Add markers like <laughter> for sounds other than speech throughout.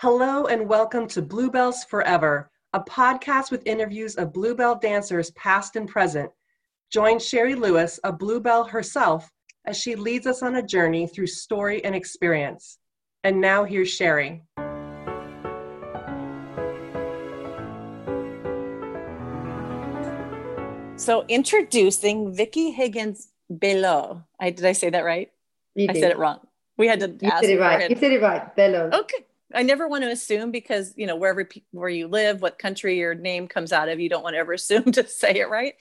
Hello and welcome to Bluebells Forever, a podcast with interviews of Bluebell dancers past and present. Join Sherry Lewis, a Bluebell herself, as she leads us on a journey through story and experience. And now here's Sherry. So introducing Vicky Higgins Bello. I did I say that right? You I did. said it wrong. We had to You ask did it right. You did it right. Bello. Okay. I never want to assume because you know wherever where you live, what country your name comes out of, you don't want to ever <laughs> assume to say it right.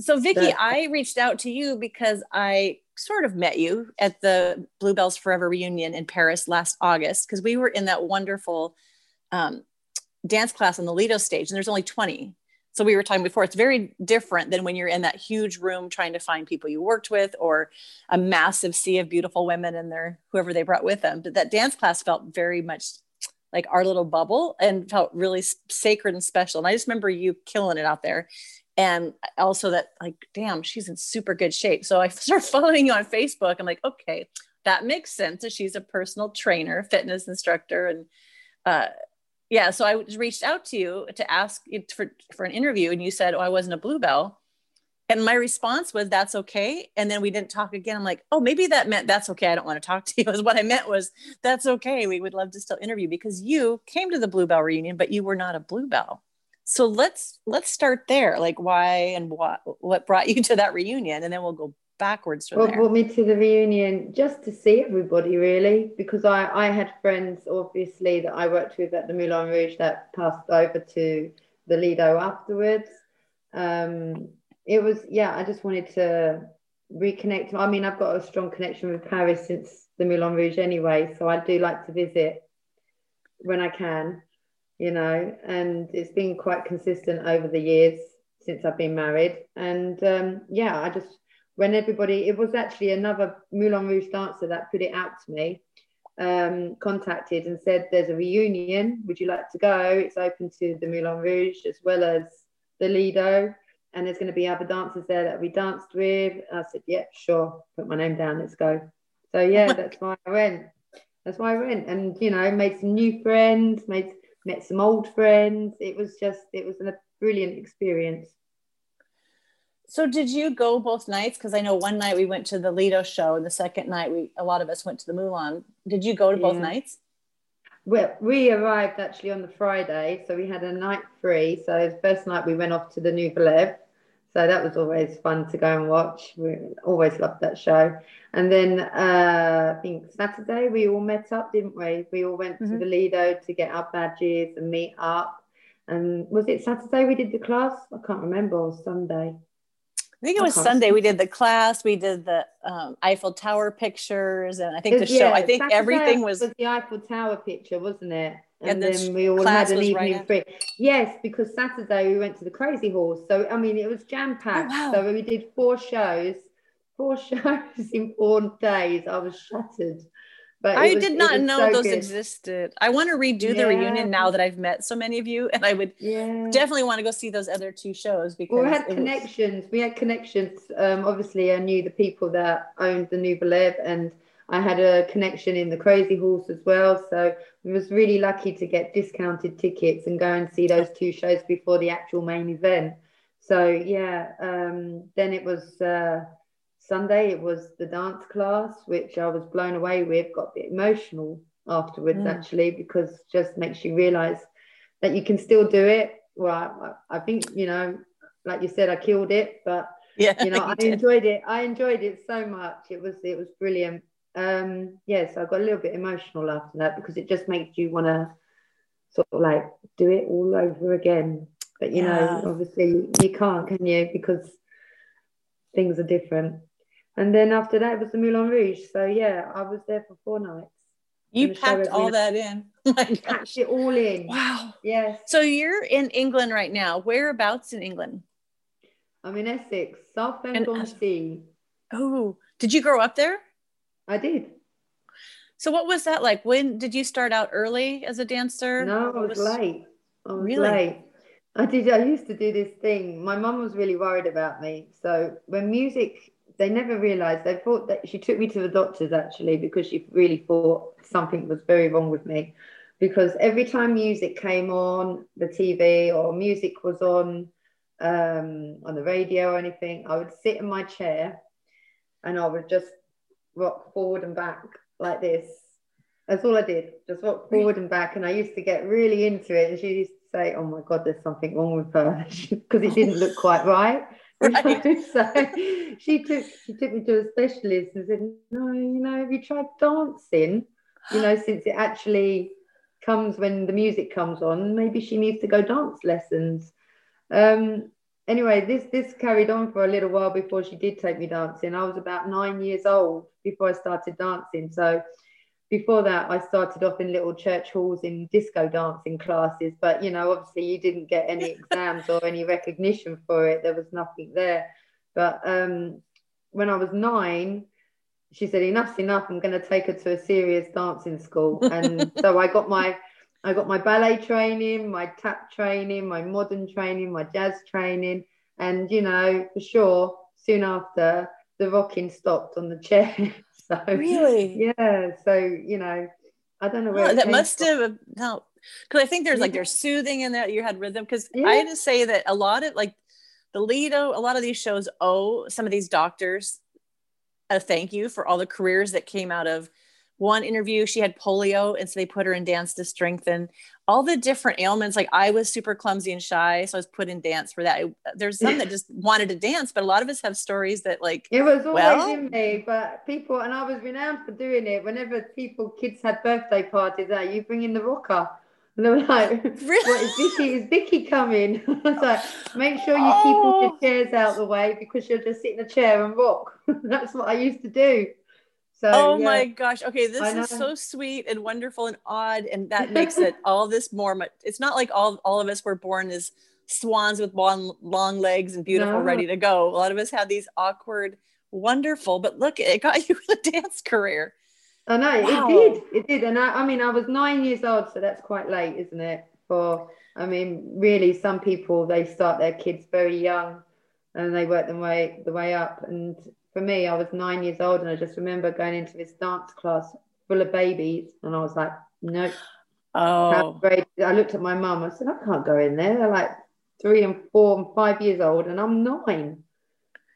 So Vicky, That's- I reached out to you because I sort of met you at the Bluebells Forever reunion in Paris last August because we were in that wonderful um, dance class on the Lido stage, and there's only 20. So we were talking before, it's very different than when you're in that huge room trying to find people you worked with or a massive sea of beautiful women and their whoever they brought with them. But that dance class felt very much like our little bubble and felt really sacred and special. And I just remember you killing it out there. And also that like, damn, she's in super good shape. So I <laughs> started following you on Facebook. I'm like, okay, that makes sense. She's a personal trainer, fitness instructor, and uh, yeah. So I reached out to you to ask for for an interview, and you said, "Oh, I wasn't a bluebell." And my response was, "That's okay." And then we didn't talk again. I'm like, "Oh, maybe that meant that's okay. I don't want to talk to you." Is <laughs> what I meant was, "That's okay. We would love to still interview because you came to the bluebell reunion, but you were not a bluebell." So let's let's start there. Like, why and what what brought you to that reunion, and then we'll go backwards from What there. brought me to the reunion just to see everybody really because I, I had friends obviously that I worked with at the Moulin Rouge that passed over to the Lido afterwards. Um, it was yeah I just wanted to reconnect. I mean I've got a strong connection with Paris since the Moulin Rouge anyway, so I do like to visit when I can, you know, and it's been quite consistent over the years since I've been married. And um, yeah, I just when everybody, it was actually another Moulin Rouge dancer that put it out to me, um, contacted and said, There's a reunion. Would you like to go? It's open to the Moulin Rouge as well as the Lido. And there's going to be other dancers there that we danced with. I said, Yeah, sure. Put my name down. Let's go. So, yeah, that's why I went. That's why I went. And, you know, made some new friends, made met some old friends. It was just, it was a brilliant experience. So did you go both nights? Because I know one night we went to the Lido show, and the second night we a lot of us went to the Moulin. Did you go to both Yeah. nights? Well, we arrived actually on the Friday, so we had a night free. So the first night we went off to the Nouvelle so that was always fun to go and watch. We always loved that show. And then uh, I think Saturday we all met up, didn't we? We all went Mhm. to the Lido to get our badges and meet up. And was it Saturday we did the class? I can't remember. Or Sunday. I think it was Sunday. We did the class, we did the um, Eiffel Tower pictures, and I think the show. I think Saturday everything was. the Eiffel Tower picture, wasn't it? And And then we all had an was right evening free. Yes, because Saturday we went to the Crazy Horse. So I mean, it was jam packed. Oh, wow. So we did four shows, four <laughs> shows in four days. I was shattered. But I was- did not know so those good. existed. I want to redo the reunion now that I've met so many of you, and I would Yeah. definitely want to go see those other two shows because Well, we had it was- connections. We had connections. Um, obviously, I knew the people that owned the Nouvelle Eve, and I had a connection in the Crazy Horse as well. So I was really lucky to get discounted tickets and go and see those two shows before the actual main event. So yeah, um, then it was uh, Sunday. It was the dance class, which I was blown away with. Got a bit emotional afterwards, Mm. actually, because just makes you realise that you can still do it. Well, I, I think you know, like you said, I killed it, but yeah, you know, <laughs> I did. enjoyed it. I enjoyed it so much. It was it was brilliant. Um, yes, I got a little bit emotional after that because it just makes you want to sort of like do it all over again. But you Yeah. know, obviously you can't, can you? Because things are different. And then after that was the Moulin Rouge. So yeah, I was there for four nights. you packed all that in. <laughs> Packed it all in. Wow. Yes, So you're in England right now. Whereabouts in England? I'm in Essex, Southend And- uh, on Sea. Oh, did you grow up there? I did. So what was that like? When did you start out early as a dancer? No, I What was late. I was Really? late. I did. I used to do this thing. My mum was really worried about me. So when music, they never realised. They thought that she took me to the doctors actually because she really thought something was very wrong with me. because every time music came on the TV or music was on um, on the radio or anything, I would sit in my chair and I would just rock forward and back like this. That's all I did, just rock forward and back. And I used to get really into it. And she used to say, "Oh my God, there's something wrong with her," <laughs> because it didn't look quite right. <laughs> Right. so she took she took me to a specialist and said, "No, you know, have you tried dancing? You know, since it actually comes when the music comes on, maybe she needs to go dance lessons." Um, anyway, this this carried on for a little while before she did take me dancing. I was about nine years old before I started dancing, so before that, I started off in little church halls in disco dancing classes. But, you know, obviously you didn't get any <laughs> exams or any recognition for it. There was nothing there. But um, when I was nine, she said, enough's enough. I'm going to take her to a serious dancing school. And so I got my, I got my ballet training, my tap training, my modern training, my jazz training. And, you know, for sure, soon after, the rocking stopped on the chair. <laughs> So really, <laughs> yeah. So you know, I don't know where oh, that must from. have no, because I think there's like there's soothing in that you had rhythm. Because yeah. I had to say that a lot of like the Lido, a lot of these shows owe some of these doctors a thank you for all the careers that came out of one interview she had polio and so they put her in dance to strengthen all the different ailments like i was super clumsy and shy so i was put in dance for that there's some that just <laughs> wanted to dance but a lot of us have stories that like it was always well, in me but people and i was renowned for doing it whenever people kids had birthday parties uh, you bring in the rocker and they were like, really? <laughs> "What is Vicky? Is Vicky coming?" <laughs> I was like, "Make sure you oh. keep all the oh. chairs out of the way because you'll just sit in a chair and rock." That's what I used to do. So, oh yeah. my gosh. Okay, this is so sweet and wonderful and odd, and that <laughs> makes it all this more. It's not like all all of us were born as swans with long long legs and beautiful, no. ready to go. A lot of us had these awkward, wonderful, but look, it got <laughs> you a dance career. I know wow. it did, it did, and I, I mean, I was nine years old, so that's quite late, isn't it? For I mean, really, some people they start their kids very young, and they work them way the way up, and for me, I was nine years old, and I just remember going into this dance class full of babies, and I was like, nope. Oh. I looked at my mum. I said, I can't go in there. They're like three and four and five years old, and I'm nine.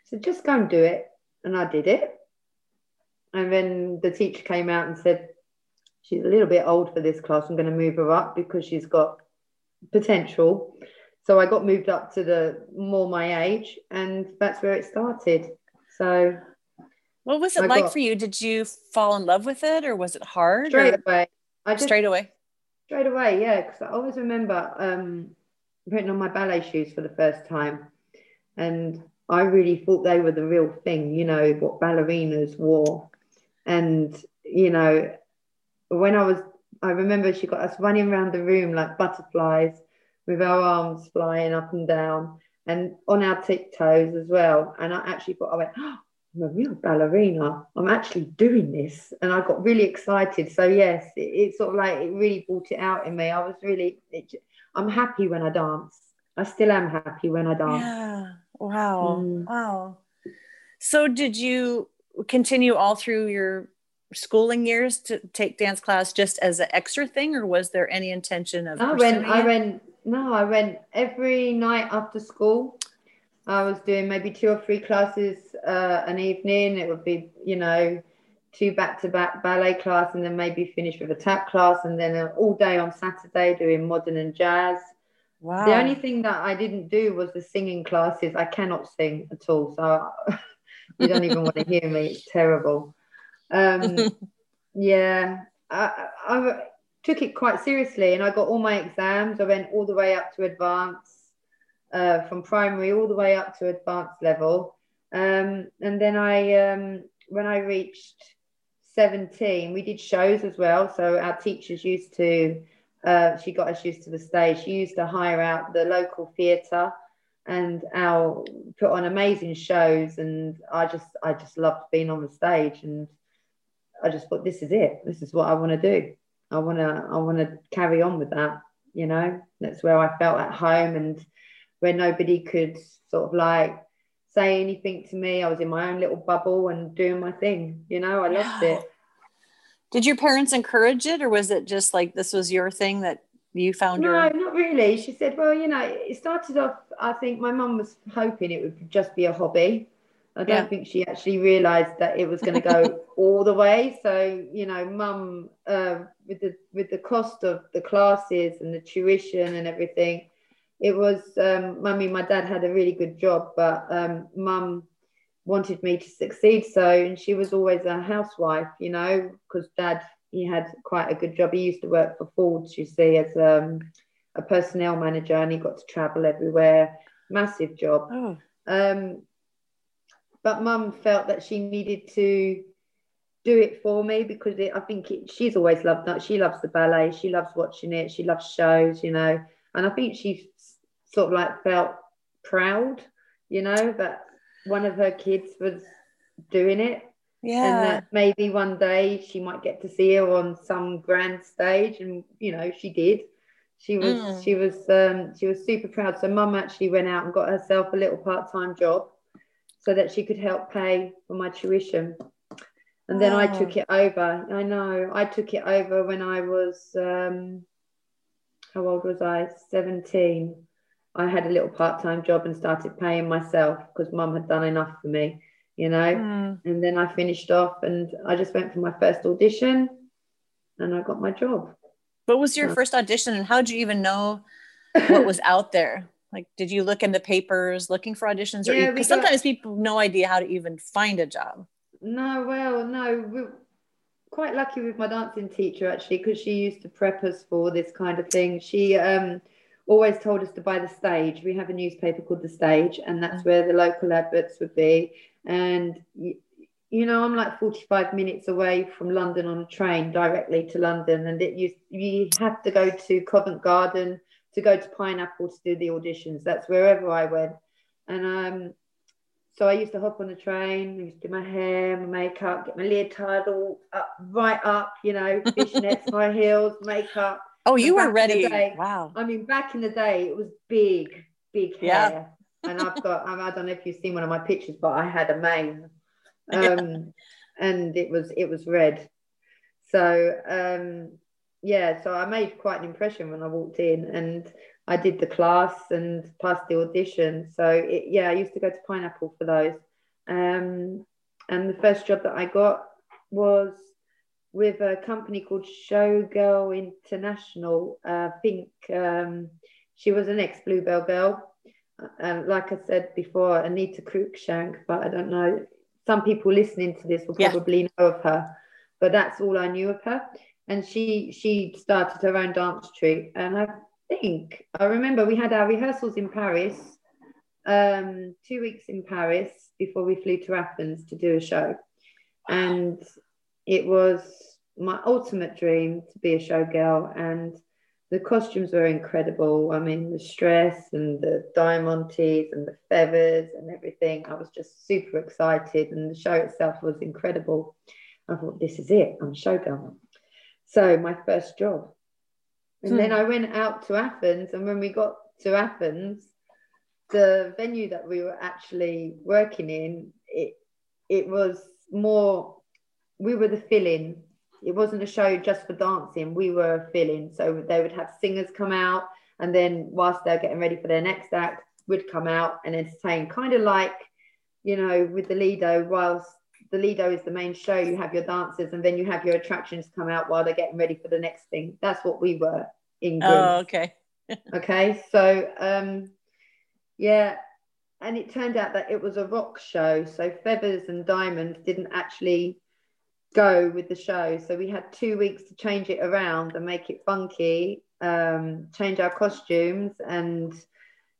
So just go and do it. And I did it. And then the teacher came out and said, she's a little bit old for this class. I'm going to move her up because she's got potential. So I got moved up to the more my age, and that's where it started. So, what was it like for you? Did you fall in love with it, or was it hard? Straight or? away. I just, straight away. Straight away, yeah. Because I always remember um, putting on my ballet shoes for the first time, and I really thought they were the real thing. You know what ballerinas wore, and you know when I was, I remember she got us running around the room like butterflies with our arms flying up and down and on our tiptoes as well. And I actually thought, I went, oh, I'm a real ballerina. I'm actually doing this. And I got really excited. So, yes, it, it sort of like, it really brought it out in me. I was really, it, I'm happy when I dance. I still am happy when I dance. Yeah. Wow. Mm. Wow. So, did you continue all through your schooling years to take dance class just as an extra thing, or was there any intention of? I went. I went no, I went every night after school. I was doing maybe two or three classes uh, an evening. It would be, you know, two back to back ballet class and then maybe finish with a tap class and then all day on Saturday doing modern and jazz. Wow. The only thing that I didn't do was the singing classes. I cannot sing at all. So <laughs> you don't even want to hear me. It's terrible. Um, <laughs> yeah. I, I, took it quite seriously and I got all my exams. I went all the way up to advanced, uh, from primary all the way up to advanced level. Um, and then I, um, when I reached 17, we did shows as well. So our teachers used to, uh, she got us used to the stage. She used to hire out the local theatre and our put on amazing shows. And I just, I just loved being on the stage. And I just thought, this is it. This is what I want to do. I want to I want to carry on with that. You know, that's where I felt at home and where nobody could sort of like say anything to me. I was in my own little bubble and doing my thing. You know, I loved it. <gasps> Did your parents encourage it, or was it just like this was your thing that you found no, not really. She said, "Well, you know, it started off. I think my mum was hoping it would just be a hobby. I don't Yeah. think she actually realised that it was going to go <laughs> all the way. So, you know, mum, uh, with the with the cost of the classes and the tuition and everything, it was. Um, mummy, my dad had a really good job, but um, mum wanted me to succeed. So, and she was always a housewife, you know, because dad he had quite a good job. He used to work for Ford, you see, as um, a personnel manager, and he got to travel everywhere. Massive job. Oh, Um, but mum felt that she needed to do it for me because it, I think it, she's always loved that. She loves the ballet. She loves watching it. She loves shows, you know. And I think she sort of like felt proud, you know, that one of her kids was doing it Yeah. and that maybe one day she might get to see her on some grand stage and you know she did she was Mm. she was um she was super proud so mum actually went out and got herself a little part-time job so that she could help pay for my tuition and then I took it over I know I took it over when I was um how old was I 17 I had a little part-time job and started paying myself because mum had done enough for me you know Mm. and then I finished off and I just went for my first audition and I got my job. What was your Yeah. first audition, and how did you even know <laughs> what was out there? Like, did you look in the papers looking for auditions, or Yeah, we because got- sometimes people have no idea how to even find a job? no, well, no, we're quite lucky with my dancing teacher actually because she used to prep us for this kind of thing. She um, always told us to buy the stage. We have a newspaper called The Stage, and that's where the local adverts would be. And y- you know, I'm like 45 minutes away from London on a train directly to London, and it used you have to go to Covent Garden to go to Pineapple to do the auditions. That's wherever I went, and um, so I used to hop on the train, I used to do my hair, my makeup, get my leotard all up, right up, you know, <laughs> fishnets, my heels, makeup. Oh, you were ready. day- Wow. I mean, back in the day, it was big, big Yeah. hair. And I've got, I don't know if you've seen one of my pictures, but I had a mane. <laughs> Yeah. Um, and it was, it was red. So, um, yeah, so I made quite an impression when I walked in and I did the class and passed the audition. So, it, yeah, I used to go to Pineapple for those. Um, and the first job that I got was with a company called Showgirl International. Uh, I think um, she was an ex Bluebell girl. And like I said before, Anita Cruikshank, but I don't know. Some people listening to this will Yeah. probably know of her, but that's all I knew of her. And she she started her own dance troupe, and I think I remember we had our rehearsals in Paris, um, two weeks in Paris before we flew to Athens to do a show, and it was my ultimate dream to be a showgirl. And the costumes were incredible. I mean the stress and the diamantes and the feathers and everything. I was just super excited. And the show itself was incredible. I thought this is it. I'm a showgirl so my first job and Hmm. then i went out to athens and when we got to athens the venue that we were actually working in it it was more we were the fill-in. It wasn't a show just for dancing. We were a fill-in. So they would have singers come out, and then whilst they're getting ready for their next act, would come out and entertain. Kind of like, you know, with the Lido. Whilst the Lido is the main show, you have your dancers, and then you have your attractions come out while they're getting ready for the next thing. That's what we were in. Oh, okay. <laughs> okay so um yeah and it turned out that it was a rock show so feathers and diamonds didn't actually go with the show so we had two weeks to change it around and make it funky um change our costumes and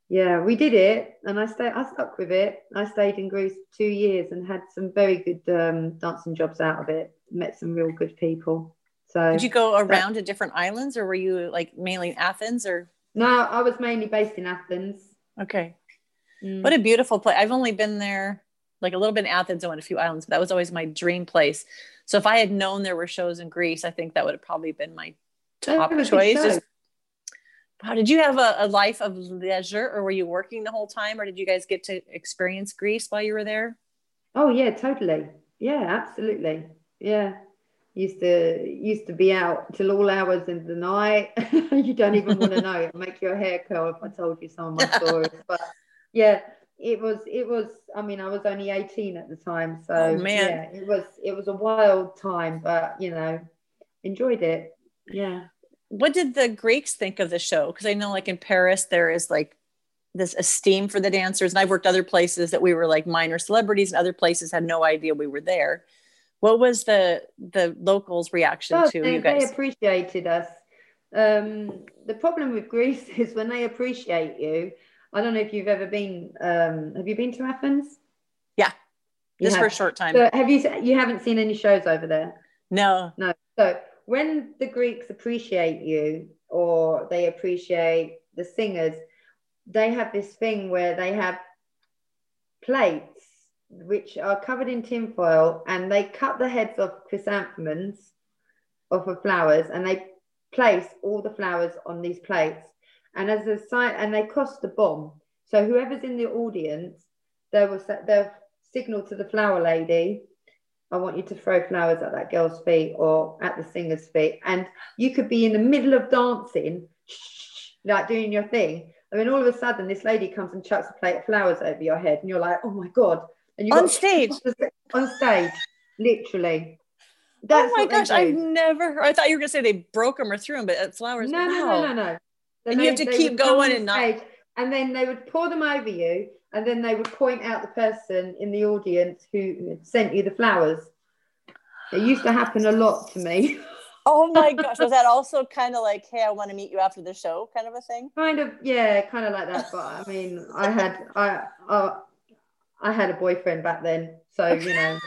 yeah we did it and i stayed i stuck with it i stayed in greece two years and had some very good um, dancing jobs out of it met some real good people so Did you go around to different islands, or were you like mainly in Athens? Or no i was mainly based in athens okay, Mm. what a beautiful place. I've only been there like a little bit in Athens. I went a few islands, but that was always my dream place. So if I had known there were shows in Greece, I think that would have probably been my top have a good choice. Just how did you have a, a life of leisure, or were you working the whole time, or did you guys get to experience Greece while you were there? Oh yeah, totally. Yeah, absolutely. Yeah. used to used to be out till all hours in the night. <laughs> you don't even want to know. It'll make your hair curl if I told you some of my stories. <laughs> But yeah, it was it was. I mean, I was only eighteen at the time, so Oh, man. yeah, it was it was a wild time, but you know, enjoyed it. Yeah. What did the Greeks think of the show? Because I know, like in Paris, there is like this esteem for the dancers, and I've worked other places that we were like minor celebrities, and other places had no idea we were there. What was the the locals' reaction Oh, to they, you guys? they appreciated us. Um, the problem with Greece <laughs> is when they appreciate you. I don't know if you've ever been. Um, have you been to Athens? Yeah. You Just for a short time. So have you? You haven't seen any shows over there? no. No. So when the Greeks appreciate you or they appreciate the singers, they have this thing where they have plates which are covered in tinfoil and they cut the heads off chrysanthemums off of flowers and they place all the flowers on these plates. And as a sign, and they cost a bomb. So whoever's in the audience, they will they'll signal to the flower lady I want you to throw flowers at that girl's feet or at the singer's feet. And you could be in the middle of dancing, like doing your thing. I mean, all of a sudden, this lady comes and chucks a plate of flowers over your head, and you're like, oh my God. And you're On stage? On stage, literally. Oh my gosh, I've never heard. I thought you were gonna say they broke them or threw them, but flowers. No, no, wow. no, no, no. And you have to keep going and not- stage, And then they would pour them over you, and then they would point out the person in the audience who sent you the flowers. It used to happen a lot to me. <laughs> Oh my <laughs> gosh, was that also kind of like, hey, I want to meet you after the show, kind of a thing? kind of, yeah, kind of like that. But I mean, I had, I, I, I had a boyfriend back then, so you know,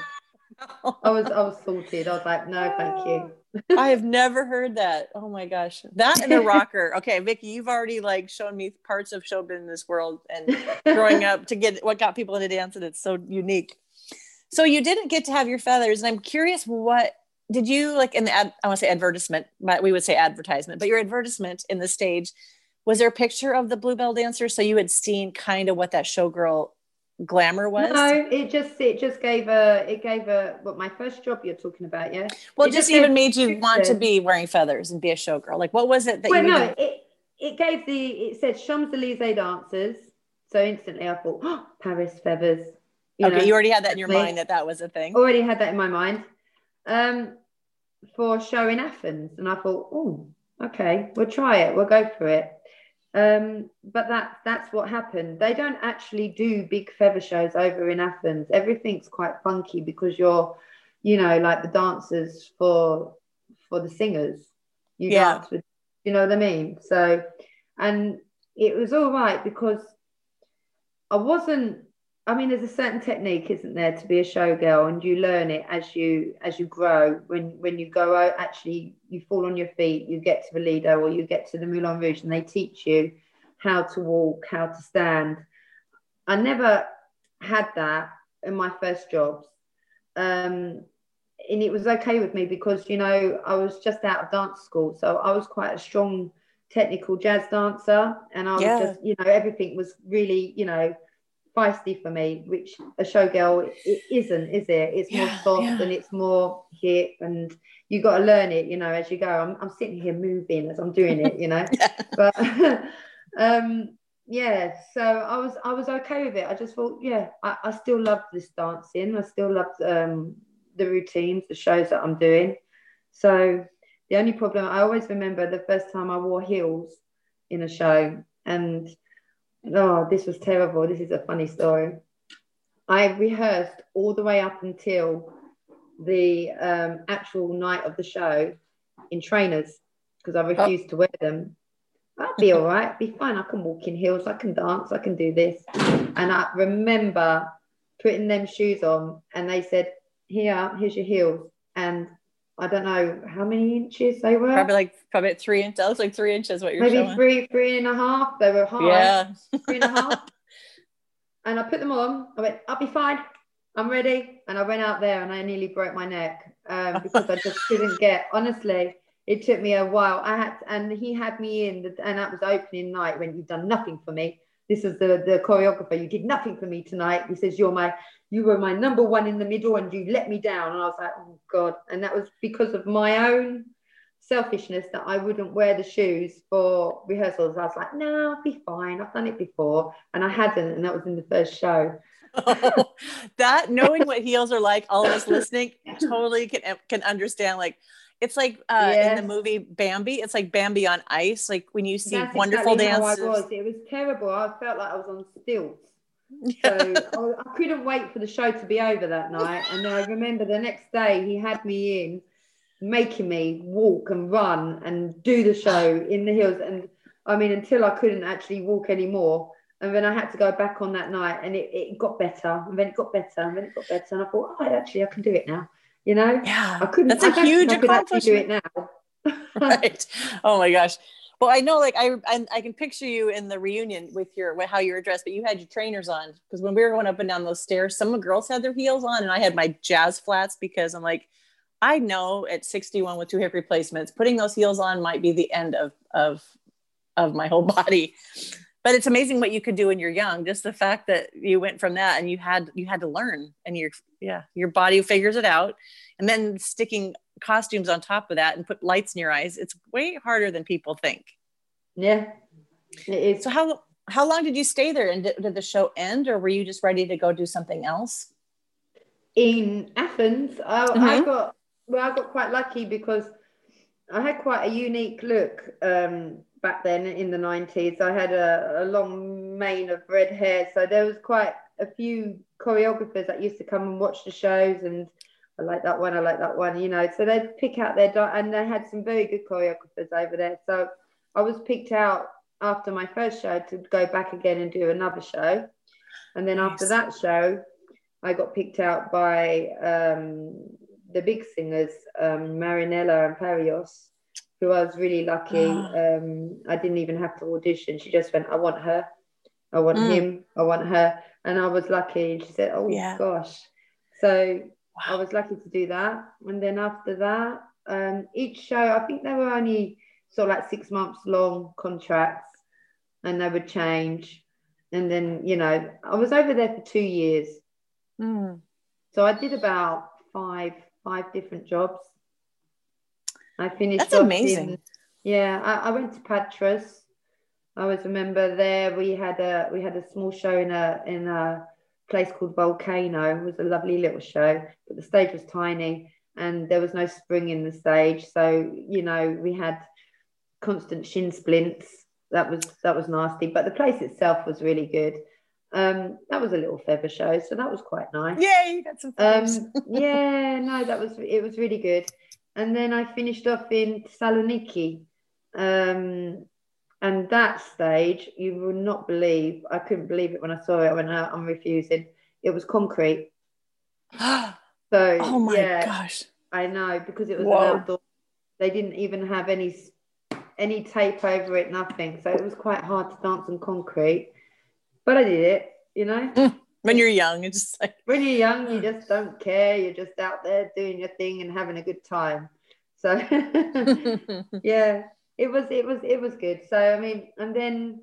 I was, I was sorted. I was like, no, thank you. I have never heard that. Oh my gosh, that and a rocker. <laughs> Okay, Vicky, you've already like shown me parts of show business world and growing up to get what got people into dance, and it's so unique. So you didn't get to have your feathers, and I'm curious, what did you like in the ad, I want to say advertisement, but we would say advertisement, but your advertisement in the stage was there a picture of the Bluebell dancer, so you had seen kind of what that showgirl glamour was? No, it just, it just gave a, it gave a, what my first job you're talking about, yeah. well, it just just even made you want to be wearing feathers and be a showgirl. Like, what was it that Well, you? no, it, it gave the, it said Champs Elysees dancers. So instantly I thought, oh, Paris feathers. You okay, know, you already had that in your mind that that was a thing. already had that in my mind um, for show in Athens. And I thought, oh, okay, we'll try it, we'll go for it. Um, but that that's what happened. They don't actually do big feather shows over in Athens. Everything's quite funky because you're, you know, like the dancers for for the singers. You Yeah. dance with, you know what I mean? So, and it was all right because I wasn't I mean, there's a certain technique, isn't there, to be a showgirl, and you learn it as you as you grow. When when you go out, actually, you fall on your feet, you get to the Lido or you get to the Moulin Rouge, and they teach you how to walk, how to stand. I never had that in my first jobs, um, and it was okay with me because you know I was just out of dance school, so I was quite a strong technical jazz dancer, and I was Yeah. just you know everything was really you know feisty for me, which a showgirl it isn't, is it? It's more Yeah, soft yeah. and it's more hip, and you got to learn it, you know, as you go. I'm, I'm sitting here moving as I'm doing it, you know, <laughs> <laughs> but <laughs> um, yeah. So I was I was okay with it. I just thought, yeah, I, I still love this dancing. I still love um, the routines, the shows that I'm doing. So the only problem I always remember the first time I wore heels in a show and oh this was terrible. This is a funny story. I rehearsed all the way up until the um, actual night of the show in trainers because i refused to wear them. I'll be all right. Be fine. I can walk in heels. I can dance. I can do this. And i remember putting them shoes on and they said here here's your heels. And i don't know how many inches they were Probably like probably three inches. That looks like three inches. What you're saying. maybe showing. three three and a half they were high Yeah. three and a half. <laughs> And I put them on. I went, I'll be fine. I'm ready. And I went out there and I nearly broke my neck um, <laughs> because I just couldn't get, honestly, it took me a while. I had, and he had me in, the, and that was opening night when you've done nothing for me. this is the the choreographer. You did nothing for me tonight. He says you're my you were my number one in the middle and you let me down. And I was like, oh God. And that was because of my own selfishness that I wouldn't wear the shoes for rehearsals. I was like, no, I'll be fine. I've done it before. And I hadn't. And that was in the first show. oh, <laughs> that knowing what heels are like, all of us listening totally can, can understand. Like, it's like uh, yes. in the movie Bambi. It's like Bambi on ice. Like when you see That's wonderful exactly dances. How I was. It was terrible. I felt like I was on stilts. <laughs> So I, couldn't wait for the show to be over that night. And then I remember the next day he had me in, making me walk and run and do the show in the hills. And I mean, until I couldn't actually walk anymore. And then I had to go back on that night and it, it got better. And then it got better. And then it got better. And I thought, oh, actually, I can do it now. You know? Yeah. I couldn't. That's a I huge I could accomplishment. do it now. <laughs> right. Oh my gosh. Well, I know, like I, I, I can picture you in the reunion with your how you were dressed, but you had your trainers on because when we were going up and down those stairs, some of the girls had their heels on, and I had my jazz flats because I'm like, I know at 61 with two hip replacements, putting those heels on might be the end of of of my whole <laughs> body. But it's amazing what you could do when you're young. Just the fact that you went from that and you had you had to learn, and your yeah, your body figures it out, and then sticking costumes on top of that and put lights in your eyes it's way harder than people think. Yeah. It is so how how long did you stay there and did, did the show end or were you just ready to go do something else? In athens I, mm-hmm. I got well i got quite lucky because i had quite a unique look um, back then in the 90s i had a, a long mane of red hair so there was quite a few choreographers that used to come and watch the shows and I like that one, I like that one, you know. So they'd pick out their, di- and they had some very good choreographers over there. So I was picked out after my first show to go back again and do another show. And then nice. after that show, I got picked out by um, the big singers, um, Marinella and Parios, who I was really lucky. um, I didn't even have to audition. She just went, I want her. I want mm. him. I want her. And I was lucky. And she said, Oh yeah. gosh. So Wow. I was lucky to do that. And then after that, um, each show, I think they were only sort of like six months long contracts and they would change. And then, you know, I was over there for two years. Mm. So I did about five, five different jobs. I finished. That's amazing. In, yeah, I, I went to Patras. I always remember there we had a we had a small show in a in a place called Volcano. It was a lovely little show, but the stage was tiny and there was no spring in the stage. So, you know, we had constant shin splints. That was that was nasty. But the place itself was really good. Um, that was a little feather show, so that was quite nice. Yeah, you got some um, <laughs> yeah, no, that was it was really good. And then I finished off in Saloniki. Um, and that stage, you will not believe, I couldn't believe it when I saw it. I went, no, I'm refusing. It was concrete. <gasps> so, oh my yeah, gosh. I know, because it was Whoa. an outdoor. They didn't even have any any tape over it, nothing. So it was quite hard to dance on concrete. But I did it, you know. <laughs> when you're young, it's just like when you're young, you <sighs> just don't care. You're just out there doing your thing and having a good time. So <laughs> <laughs> yeah, it was it was it was good. So I mean, and then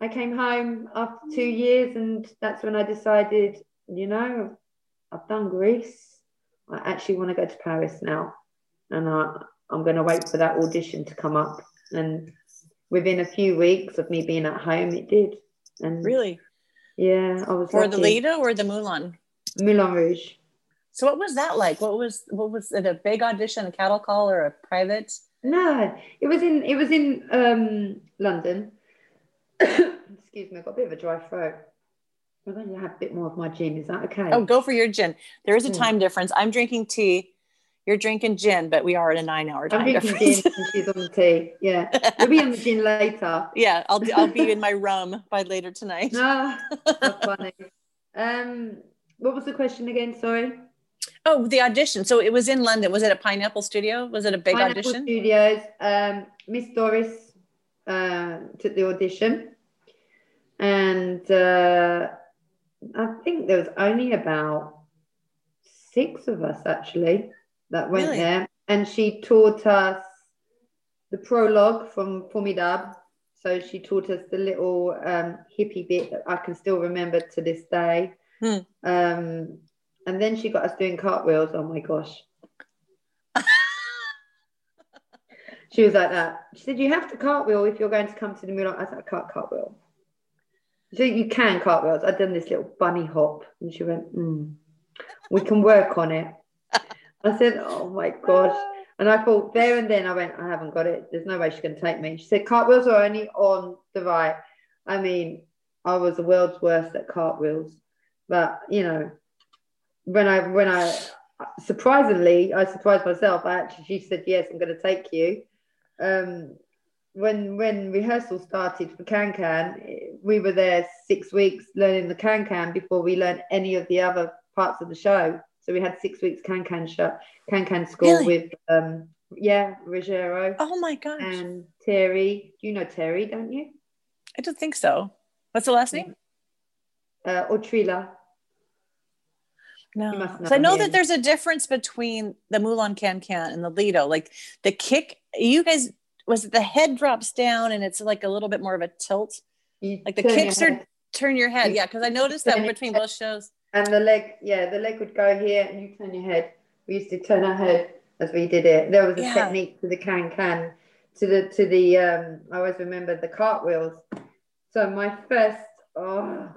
I came home after two mm. years, and that's when I decided, you know, I've done Greece. I actually want to go to Paris now, and I, I'm going to wait for that audition to come up. And within a few weeks of me being at home, it did. And really, yeah, I was for lucky. the Lido or the Moulin. Moulin Rouge. So what was that like? What was what was it? A big audition, a cattle call, or a private? No, it was in it was in um, London. <coughs> Excuse me, I've got a bit of a dry throat. I'm going to have a bit more of my gin. Is that okay? Oh, go for your gin. There is a hmm. time difference. I'm drinking tea. You're drinking gin, but we are at a nine-hour time I'm drinking difference. gin and she's on the tea. Yeah, we'll be on the gin later. <laughs> Yeah, I'll I'll be in my rum by later tonight. No, that's <laughs> funny. Um, what was the question again? Sorry. Oh, the audition. So it was in London. Was it a Pineapple Studio? Was it a big Pineapple audition? Studios. Um, Miss Doris uh, took the audition, and uh, I think there was only about six of us actually that went really? there, and she taught us the prologue from Formidable. So she taught us the little um, hippie bit that I can still remember to this day. Hmm. Um, and then she got us doing cartwheels. Oh my gosh. <laughs> she was like that. She said, You have to cartwheel if you're going to come to the Moulin. I said, I can't cartwheel. So you can cartwheels. I'd done this little bunny hop. And she went, mm, We can work on it. I said, Oh my gosh. <laughs> And I thought there and then I went, I haven't got it. There's no way she's going to take me. She said, cartwheels are only on the right. I mean, I was the world's worst at cartwheels. But, you know, when I, when I, surprisingly, I surprised myself. I actually, she said, yes, I'm going to take you. Um, when, when rehearsal started for Can Can, we were there six weeks learning the Can Can before we learned any of the other parts of the show. So we had six weeks Can Can show, Can Can school Really? with um yeah Ruggiero Oh my gosh. and Terry. You know Terry, don't you? I don't think so. What's the last name? Uh, or Trila. No. 'Cause I know that there's a difference between the Moulin Can Can and the Lido. Like the kick, you guys, was it the head drops down and it's like a little bit more of a tilt? You Like the kicks are turn your head. You Yeah, because I noticed that between both shows. and the leg. Yeah, the leg would go here, and you turn your head. We used to turn our head as we did it. There was a Yeah. technique to the can can, to the to the. Um, I always remember the cartwheels. So my first, oh,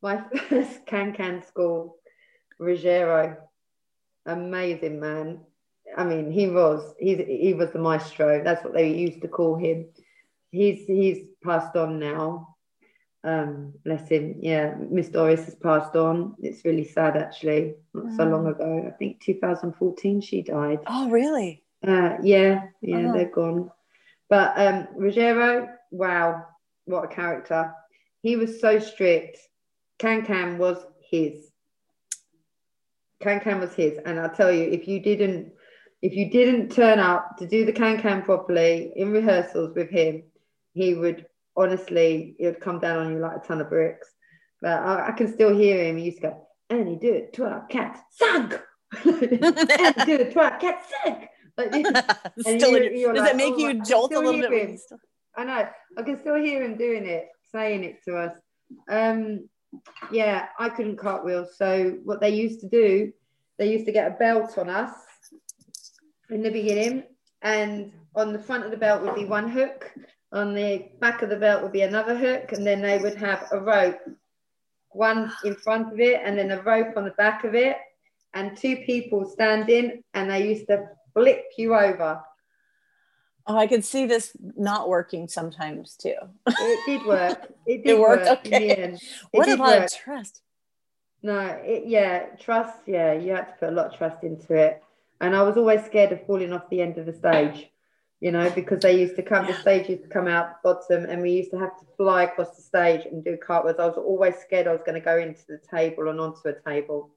my <laughs> first can can school, Ruggiero, amazing man. I mean, he was he's he was the maestro. That's what they used to call him. He's he's passed on now. Um, bless him. Yeah, Miss Doris has passed on. It's really sad, actually. Not so long Mm. ago. I think 2014 she died. Oh, really? Uh, yeah, yeah, Uh-huh. they're gone. But um, Ruggiero, wow, what a character! He was so strict. Can Can was his. Can Can was his, and I'll tell you, if you didn't, if you didn't turn up to do the Can Can properly in rehearsals with him, he would honestly, it would come down on you like a ton of bricks. But I, I can still hear him. He used to go, and he do it to our cat, sunk. and he do it to our cat, sunk. Like. <laughs> Still you- in your- you're does like, it make oh, you I jolt a little bit? when him. you still- I know. I can still hear him doing it, saying it to us. Um, yeah, I couldn't cartwheel. So what they used to do, they used to get a belt on us in the beginning, and on the front of the belt would be one hook. On the back of the belt would be another hook, and then they would have a rope, one in front of it, and then a rope on the back of it, and two people standing, and they used to flip you over. Oh, I could see this not working sometimes too. It did work. It <laughs> did It worked? work Okay. What a lot work. of trust. No, it, yeah, trust. Yeah, you had to put a lot of trust into it. And I was always scared of falling off the end of the stage, you know, because they used to come, the stage used to come out bottom, and we used to have to fly across the stage and do cartwheels. I was always scared I was going to go into the table and onto a table.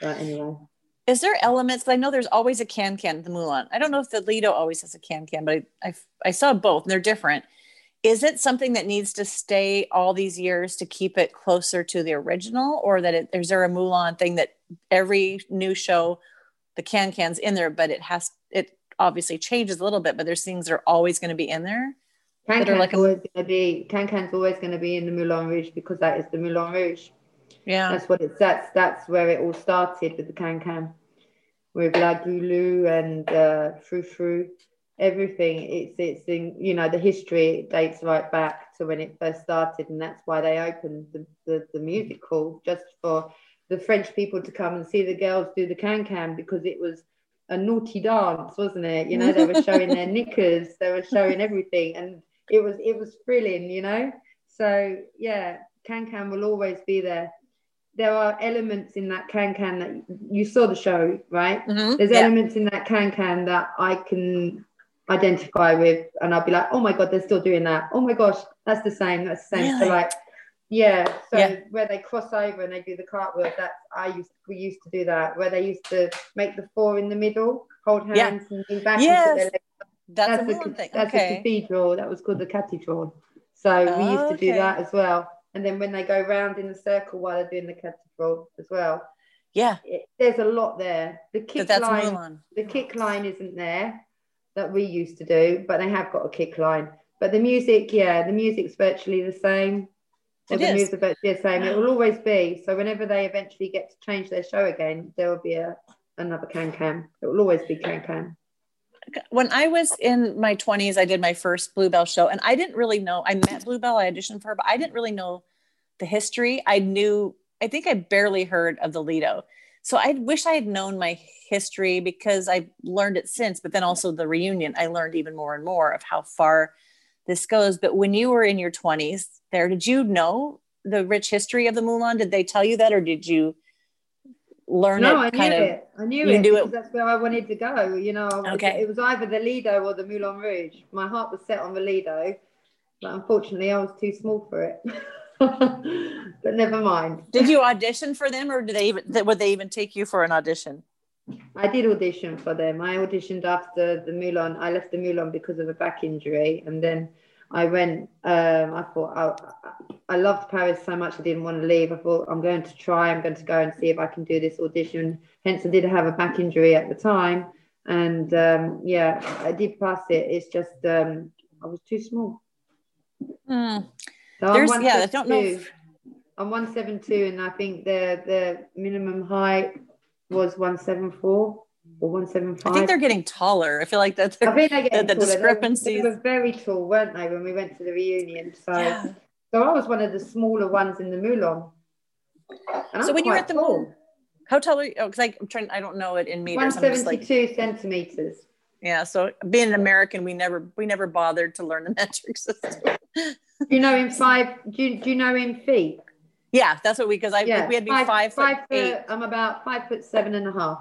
But anyway, Is there elements? I know there's always a can can the Moulin. I don't know if the Lido always has a can can, but I, I, I saw both and they're different. Is it something that needs to stay all these years to keep it closer to the original, or that it, is there a Moulin thing that every new show, the can can's in there, but it has it obviously changes a little bit, but there's things that are always going to be in there. Can That are Can's like a- always going to be Can Can's always going to be in the Moulin Rouge because that is the Moulin Rouge. Yeah, That's what it's that's that's where it all started with the can can, with La Goulue and uh, Frou Frou, everything. It's it's in you know the history dates right back to when it first started, and that's why they opened the, the, the music hall just for the French people to come and see the girls do the can can because it was a naughty dance, wasn't it? You know they were showing their <laughs> knickers, they were showing everything, and it was it was thrilling, you know. So yeah, can can will always be there there are elements in that can can that you saw the show, right? Mhm. There's Yeah. elements in that can can that I can identify with, and I'll be like, oh my god, they're still doing that. Oh my gosh, that's the same. That's the same. So like, yeah. So Yeah. where they cross over and they do the cartwheel, that's I used we used to do that. Where they used to make the four in the middle, hold Yeah. hands and lean back. Yes. their legs that's, that's a the, Moulin thing. that's the Okay. cathedral. That was called the cathedral. So we used to do that as well. And then when they go round in the circle while they're doing the cathedral as well, Yeah, it, there's a lot there. The kick that's line, the kick line isn't there that we used to do, but they have got a kick line. But the music, yeah, the music's virtually the same. It the is. music virtually the same. It will always be. So whenever they eventually get to change their show again, there will be a another Can Can. It will always be Can Can. When I was in my 20s, I did my first Bluebell show, and I didn't really know. I met Bluebell, I auditioned for her, but I didn't really know the history. I knew, I think I barely heard of the Lido. So I wish I had known my history because I learned it since, but then also the reunion, I learned even more and more of how far this goes. But when you were in your 20s there, did you know the rich history of the Moulin? Did they tell you that, or did you? Learn no, it I knew of it. I knew it it- that's where I wanted to go. You know, was- Okay. it was either the Lido or the Moulin Rouge. My heart was set on the Lido, but unfortunately, I was too small for it. <laughs> but never mind. did you audition for them or did they even would they even take you for an audition I did audition for them. I auditioned after the Moulin. I left the Moulin because of a back injury, and then I went. Um, I thought I, I loved Paris so much I didn't want to leave. I thought I'm going to try. I'm going to go and see if I can do this audition. Hence, I did have a back injury at the time, and um, yeah, I did pass it. It's just um, I was too small. Hmm. So I'm yeah i don't know 172. if, I'm 172, and I think the the minimum height was 174 or 175. i think they're getting taller i feel like that's I think the, get the taller. They were- discrepancies They were very tall, weren't they, when we went to the reunion? So, Yeah. so I was one of the smaller ones in the Moulin. So when you were at the tall. How tall are you oh because i'm trying i don't know it in meters i'm just like 172 centimeters. yeah so being an american we never we never bothered to learn the <laughs> metric system Do you know in five? Do you, do you know in feet? yeah that's what we because i we had to be five, foot eight foot. I'm about five foot seven and a half.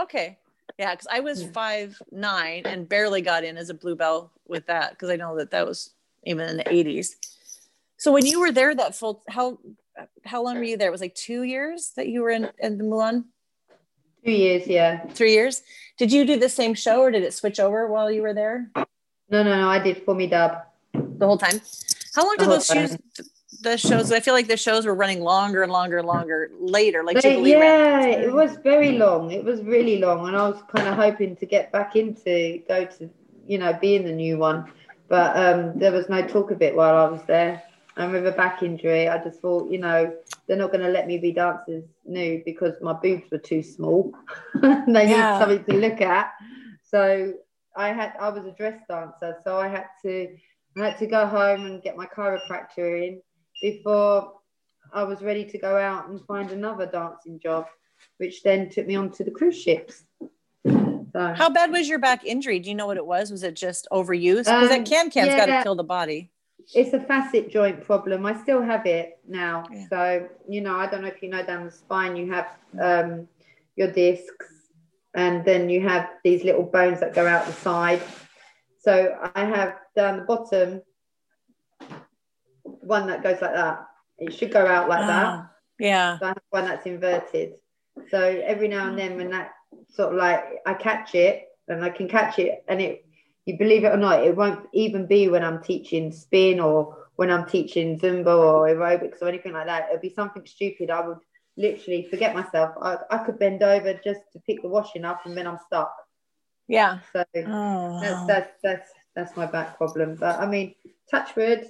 okay yeah because i was five nine and barely got in as a bluebell with that because i know that that was even in the 80s so when you were there that full how how long were you there? It was like two years that you were in, in the Moulin? Two years, yeah. three years? Did you do the same show or did it switch over while you were there? No, no, no. I did Formidable. the whole time? How long did those shoes the shows i feel like the shows were running longer and longer and longer later like Jubilee yeah, it was very long. It was really long, and I was kind of hoping to get back into go to, you know, be in the new one, but um, there was no talk of it while I was there. And with a back injury, I just thought, you know, they're not going to let me be dancers nude because my boobs were too small. <laughs> they Yeah. need something to look at. So I had, I was a dress dancer, so I had to, I had to go home and get my chiropractor in before I was ready to go out and find another dancing job, which then took me on to the cruise ships. So how bad was your back injury do you know what it was was it just overuse because Um, that can can's got to kill the body it's a facet joint problem. I still have it now. Yeah. So, you know, I don't know if you know down the spine, you have um, your discs and then you have these little bones that go out the side. So I have down the bottom one that goes like that. It should go out like that. Oh, yeah So I have one that's inverted. So every now and then, when that sort of like I catch it and I can catch it, and it, you believe it or not, it won't even be when I'm teaching spin or when I'm teaching Zumba or aerobics or anything like that. It'll be something stupid. I would literally forget myself. I, I could bend over just to pick the washing up, and then I'm stuck. yeah So oh. that's that's that's that's my back problem. But I mean, touch wood.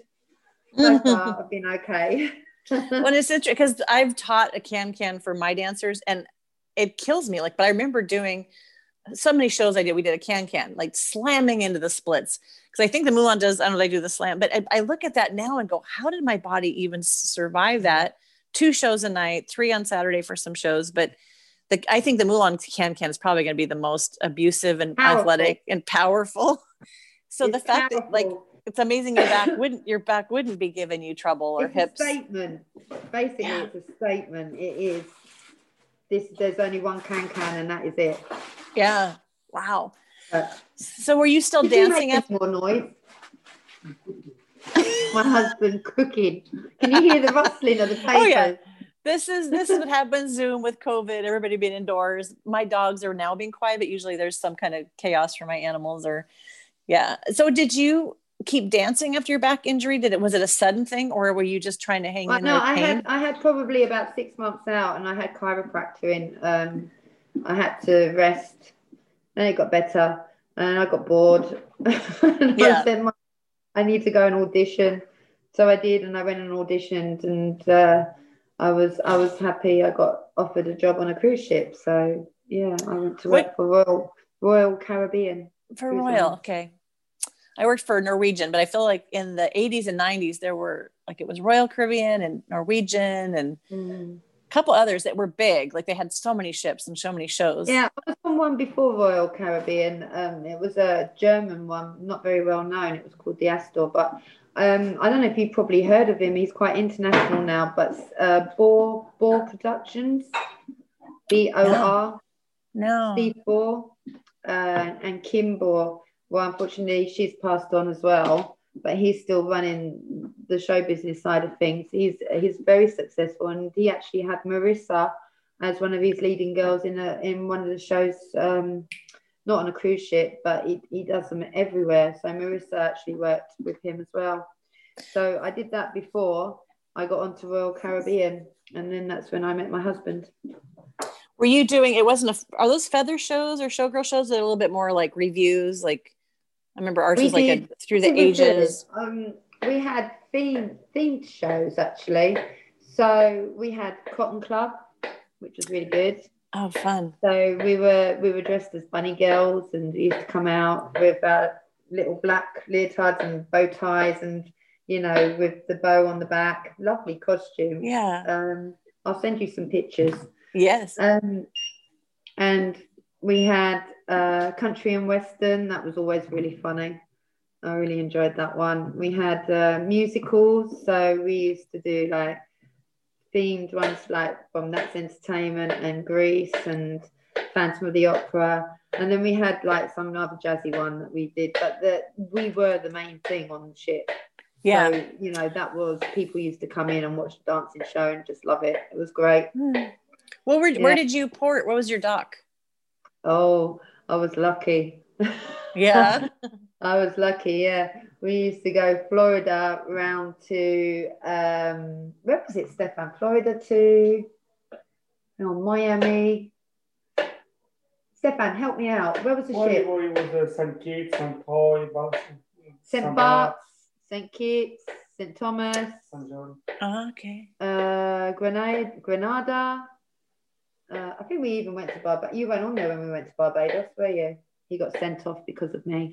So far, mm-hmm. I've been okay. <laughs> when it's interesting because I've taught a can can for my dancers and it kills me. Like, but I remember doing so many shows I did. We did a can can, like slamming into the splits because I think the Moulin does. I don't know they do the slam, but I, I look at that now and go, how did my body even survive mm-hmm. that? Two shows a night, three on Saturday for some shows, but. The, I think the Moulin can can is probably going to be the most abusive and Powerful. athletic and powerful. <laughs> So the It's fact that like powerful. It's amazing your back <coughs> wouldn't your back wouldn't be giving you trouble or it's hips. statement. Basically, Yeah. it's a statement. It is. This there's only one can can, and that is it. Yeah. Wow. But So were you still you dancing make after? more noise? My husband cooking. Can you hear the rustling of the papers? <laughs> Oh, yeah. This is this is what happens Zoom with COVID. Everybody being indoors. My dogs are now being quiet, but usually there's some kind of chaos for my animals. Or yeah. So did you keep dancing after your back injury? Did it was it a sudden thing, or were you just trying to hang Well, in no. I pain? had I had probably about six months out, and I had chiropractor in. Um, I had to rest, and it got better, and I got bored. <laughs> and Yeah. I, my, I need to go and audition. So I did, and I went and auditioned, and uh, I was I was happy. I got offered a job on a cruise ship. So yeah, I went to work What- for Royal Royal Caribbean. For Royal, okay. I worked for Norwegian, but I feel like in the 80s and 90s there were like it was Royal Caribbean and Norwegian and Mm. a couple others that were big. Like they had so many ships and so many shows. Yeah, I was on one before Royal Caribbean. Um, it was a German one, not very well known. It was called the Astor, but um, I don't know if you've probably heard of him. He's quite international now, but uh, Boar Boar Productions, B O R No. C Boar, uh, and Kim Boar. Well, unfortunately, she's passed on as well, but he's still running the show business side of things. He's he's very successful, and he actually had Marissa as one of his leading girls in a in one of the shows. Um, not on a cruise ship, but he, he does them everywhere. So Marissa actually worked with him as well. So I did that before I got onto Royal Caribbean, and then that's when I met my husband. Were you doing it wasn't a are those feather shows or showgirl shows that are a little bit more like reviews? Like I remember ours We was like a through the ages. Um, we had themed themed shows actually. So we had Cotton Club, which was really good. Oh fun. So we were we were dressed as bunny girls and used to come out with uh, little black leotards and bow ties and you know with the bow on the back. Lovely costume. Yeah. Um, I'll send you some pictures. Yes. Um, and we had uh, country and western. That was always really funny. I really enjoyed that one. We had uh, musicals, so we used to do like themed ones, like from That's Entertainment and Grease and Phantom of the Opera. And then we had like some other jazzy one that we did, but the, we were the main thing on the ship. Yeah. So, you know, that was people used to come in and watch the dancing show and just love it. It was great. Hmm. Well, where, where did you port? What was your dock? Oh, I was lucky. Yeah. <laughs> I was lucky, yeah. We used to go Florida round to um where was it, Stefan? Florida to oh, Miami. Stefan, help me out. Where was the Well, ship? it was uh, St. Kitts, St. Paul, Boston, St. Bart's, St. Kitts, St. Thomas, St. John. Oh, okay. uh, Grenada, Grenada. Uh, I think we even went to Barbados. You went on there when we went to Barbados, were you? He got sent off because of me.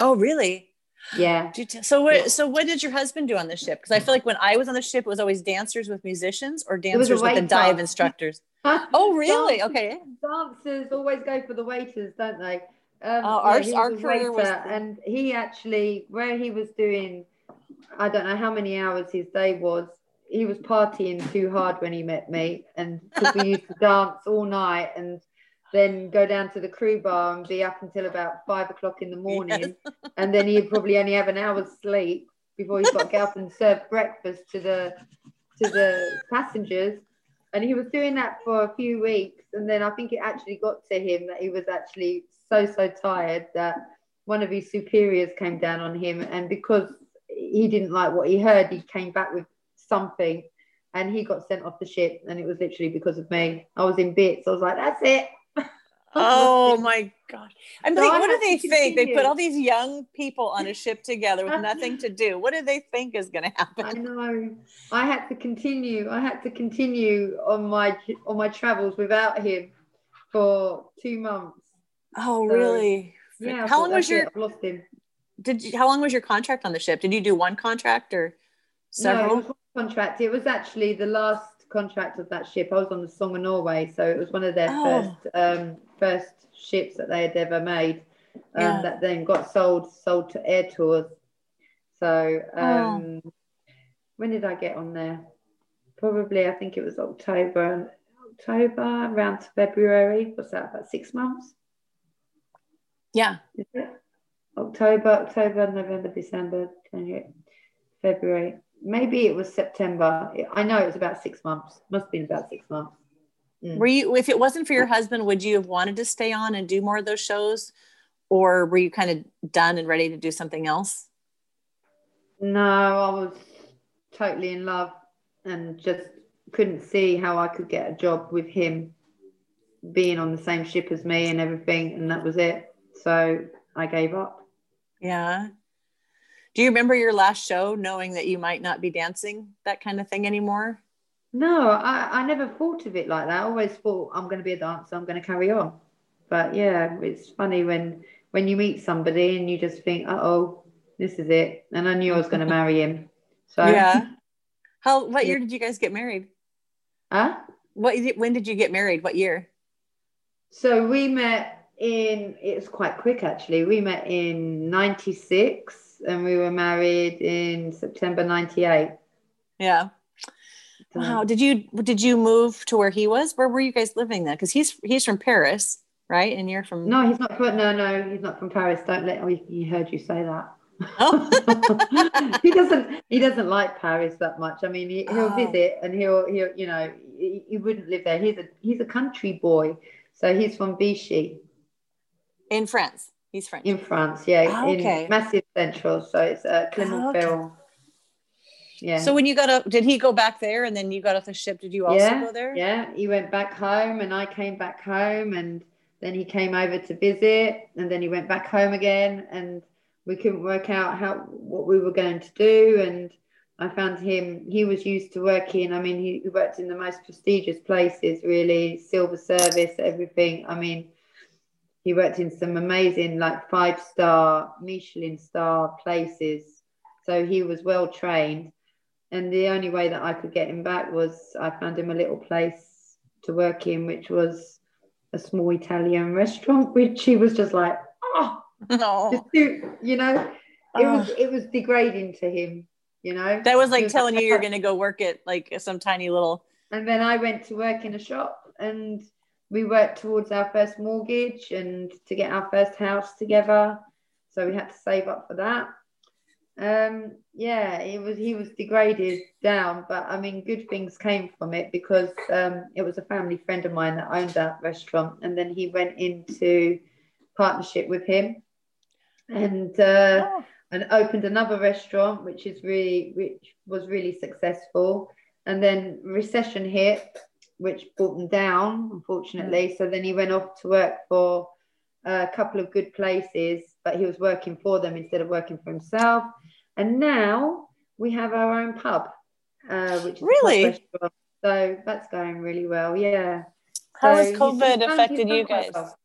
Oh, really? Yeah. T- so what? So what did your husband do on the ship? Because I feel like when I was on the ship, it was always dancers with musicians or dancers with the dive instructors. <laughs> Oh, really? Dancers- Okay. dancers always go for the waiters, don't they? Um, Oh, ours- he our career was and he actually where he was doing, I don't know how many hours his day was. He was partying too hard when he met me, and we used to <laughs> dance all night and then go down to the crew bar and be up until about five o'clock in the morning, <laughs> and then he'd probably only have an hour's sleep before he's got to get up and serve breakfast to the to the passengers. And he was doing that for a few weeks, and then I think it actually got to him that he was actually so so tired that one of his superiors came down on him, and because he didn't like what he heard, he came back with something, and he got sent off the ship, and it was literally because of me. I was in bits. I was like, "That's it." <laughs> Oh my gosh. I'm So like, what do they think? They put all these young people on a ship together with nothing to do. What do they think is going to happen? I know. I had to continue. I had to continue on my on my travels without him for two months. Oh, So, really? Yeah. How long was "That's it, your I've lost him? did you, how long was your contract on the ship? Did you do one contract or several? one contract. It was actually the last contract of that ship. I was on the Song of Norway, so it was one of their Oh. first um, first ships that they had ever made. Um, Yeah. That then got sold sold to Airtours. So Oh. um, when did I get on there? Probably I think it was October. October around to February. What's that? About six months. yeah. Is it? October, October, November, December, January, February. Maybe it was September. I know it was about six months. Must have been about six months. Mm. Were you if it wasn't for your husband, would you have wanted to stay on and do more of those shows? Or were you kind of done and ready to do something else? No, I was totally in love and just couldn't see how I could get a job with him being on the same ship as me and everything. And that was it. So I gave up. Yeah. Do you remember your last show knowing that you might not be dancing that kind of thing anymore? No, I, I never thought of it like that. I always thought I'm going to be a dancer. I'm going to carry on. But yeah, it's funny when when you meet somebody and you just think, oh, this is it. And I knew I was going <laughs> to marry him. So yeah. <laughs> How? What year did you guys get married? Huh? What? When did you get married? What year? So we met in. It's quite quick actually. We met in '96 and we were married in September '98. Yeah. Wow. Did you did you move to where he was? Where were you guys living then? Because he's he's from Paris, right? And you're from No, he's not from no, no, he's not from Paris. Don't let oh, he heard you say that. Oh. <laughs> he doesn't he doesn't like Paris that much. I mean, he, will Oh. visit and he'll he'll you know he, he wouldn't live there. He's a he's a country boy, so he's from Vichy in France. He's French. in France. Yeah, Ah, okay. in Massif Central. So it's uh, Ah, Clermont okay. Ferrand. Yeah. So when you got up, did he go back there and then you got off the ship? Did you also yeah, go there? Yeah, he went back home and I came back home and then he came over to visit and then he went back home again and we couldn't work out how what we were going to do and I found him he was used to working I mean he worked in the most prestigious places really silver service everything I mean he worked in some amazing like five star Michelin star places so he was well trained and the only way that I could get him back was I found him a little place to work in, which was a small Italian <laughs> restaurant, which he was just like, oh, No. just you know, it was it was degrading to him, you know. That was like telling you you're going to go work at like some tiny little. And then I went to work in a shop, and we worked towards our first mortgage and to get our first house together. So we had to save up for that. Um, yeah, it was he was degraded down, but I mean, good things came from it because um, it was a family friend of mine that owned that restaurant, and then he went into partnership with him, and uh, Oh, and opened another restaurant, which is really which was really successful. And then recession hit, which brought him down, unfortunately. So then he went off to work for a couple of good places, but he was working for them instead of working for himself. And now we have our own pub, uh, which is Really? So that's going really well. Yeah. How So has COVID affected you guys? well.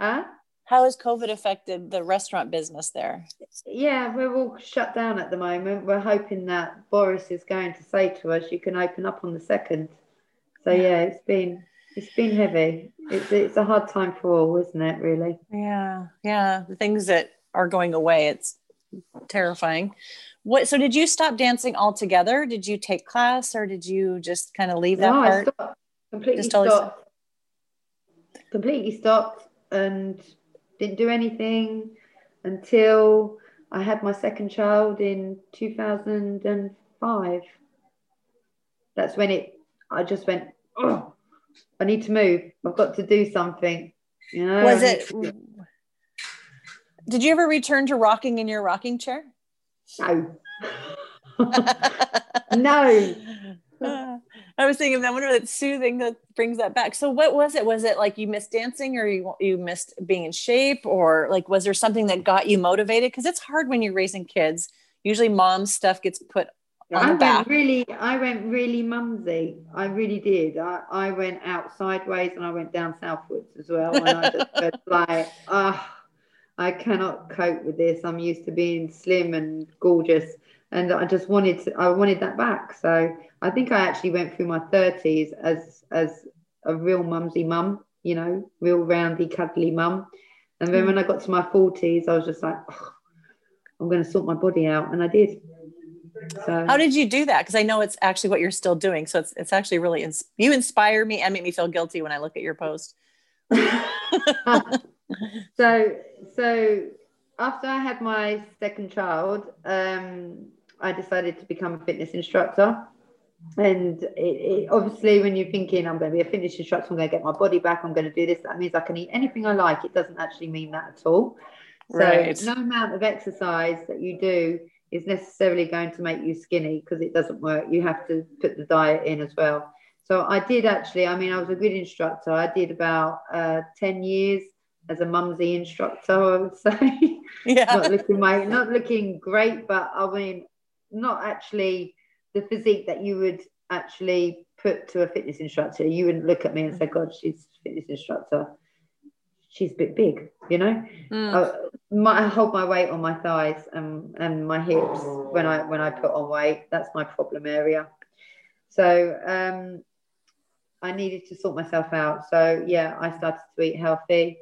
Huh? How has COVID affected the restaurant business there? Yeah, we're all shut down at the moment. We're hoping that Boris is going to say to us, "You can open up on the second. So Yeah. it's been it's been heavy. It's it's a hard time for all, isn't it? Really. Yeah, yeah. The things that are going away, it's terrifying. What? So, did you stop dancing altogether? Did you take class, or did you just kind of leave that no, I part? stopped. Completely Just stopped. Completely stopped and didn't do anything until I had my second child in 2005. That's when it. I just went. Oh, I need to move. I've got to do something. You know. Was it? Did you ever return to rocking in your rocking chair? No. <laughs> no. I was thinking, I wonder if soothing that brings that back. So, what was it? Was it like you missed dancing, or you you missed being in shape, or like was there something that got you motivated? Because it's hard when you're raising kids. Usually, mom's stuff gets put on I went really, I went really mumsy. I really did. I, I went out sideways and I went down southwards as well. And I just <laughs> went like, ah, I cannot cope with this. I'm used to being slim and gorgeous, and I just wanted to. I wanted that back. So I think I actually went through my 30s as as a real mumsy mum. You know, real roundy, cuddly mum. And then when I got to my 40s, I was just like, "Oh, I'm going to sort my body out, and I did. So How did you do that? Because I know it's actually what you're still doing. So it's it's actually really ins- you inspire me and make me feel guilty when I look at your post. <laughs> <laughs> so so after I had my second child, um, I decided to become a fitness instructor. And it, it, obviously, when you're thinking, I'm going to be a fitness instructor, I'm going to get my body back, I'm going to do this, that means I can eat anything I like. It doesn't actually mean that at all. So, Right. no amount of exercise that you do is necessarily going to make you skinny because it doesn't work. You have to put the diet in as well. So, I did actually, I mean, I was a good instructor. I did about uh, 10 years as a mumsy instructor, I would <laughs> say. Yeah. not looking my not looking great, but I mean, not actually the physique that you would actually put to a fitness instructor. You wouldn't look at me and say, "God, she's a fitness instructor." She's a bit big, you know. Mm. I, my, I hold my weight on my thighs and, and my hips when I when I put on weight. That's my problem area. So um, I needed to sort myself out. So yeah, I started to eat healthy.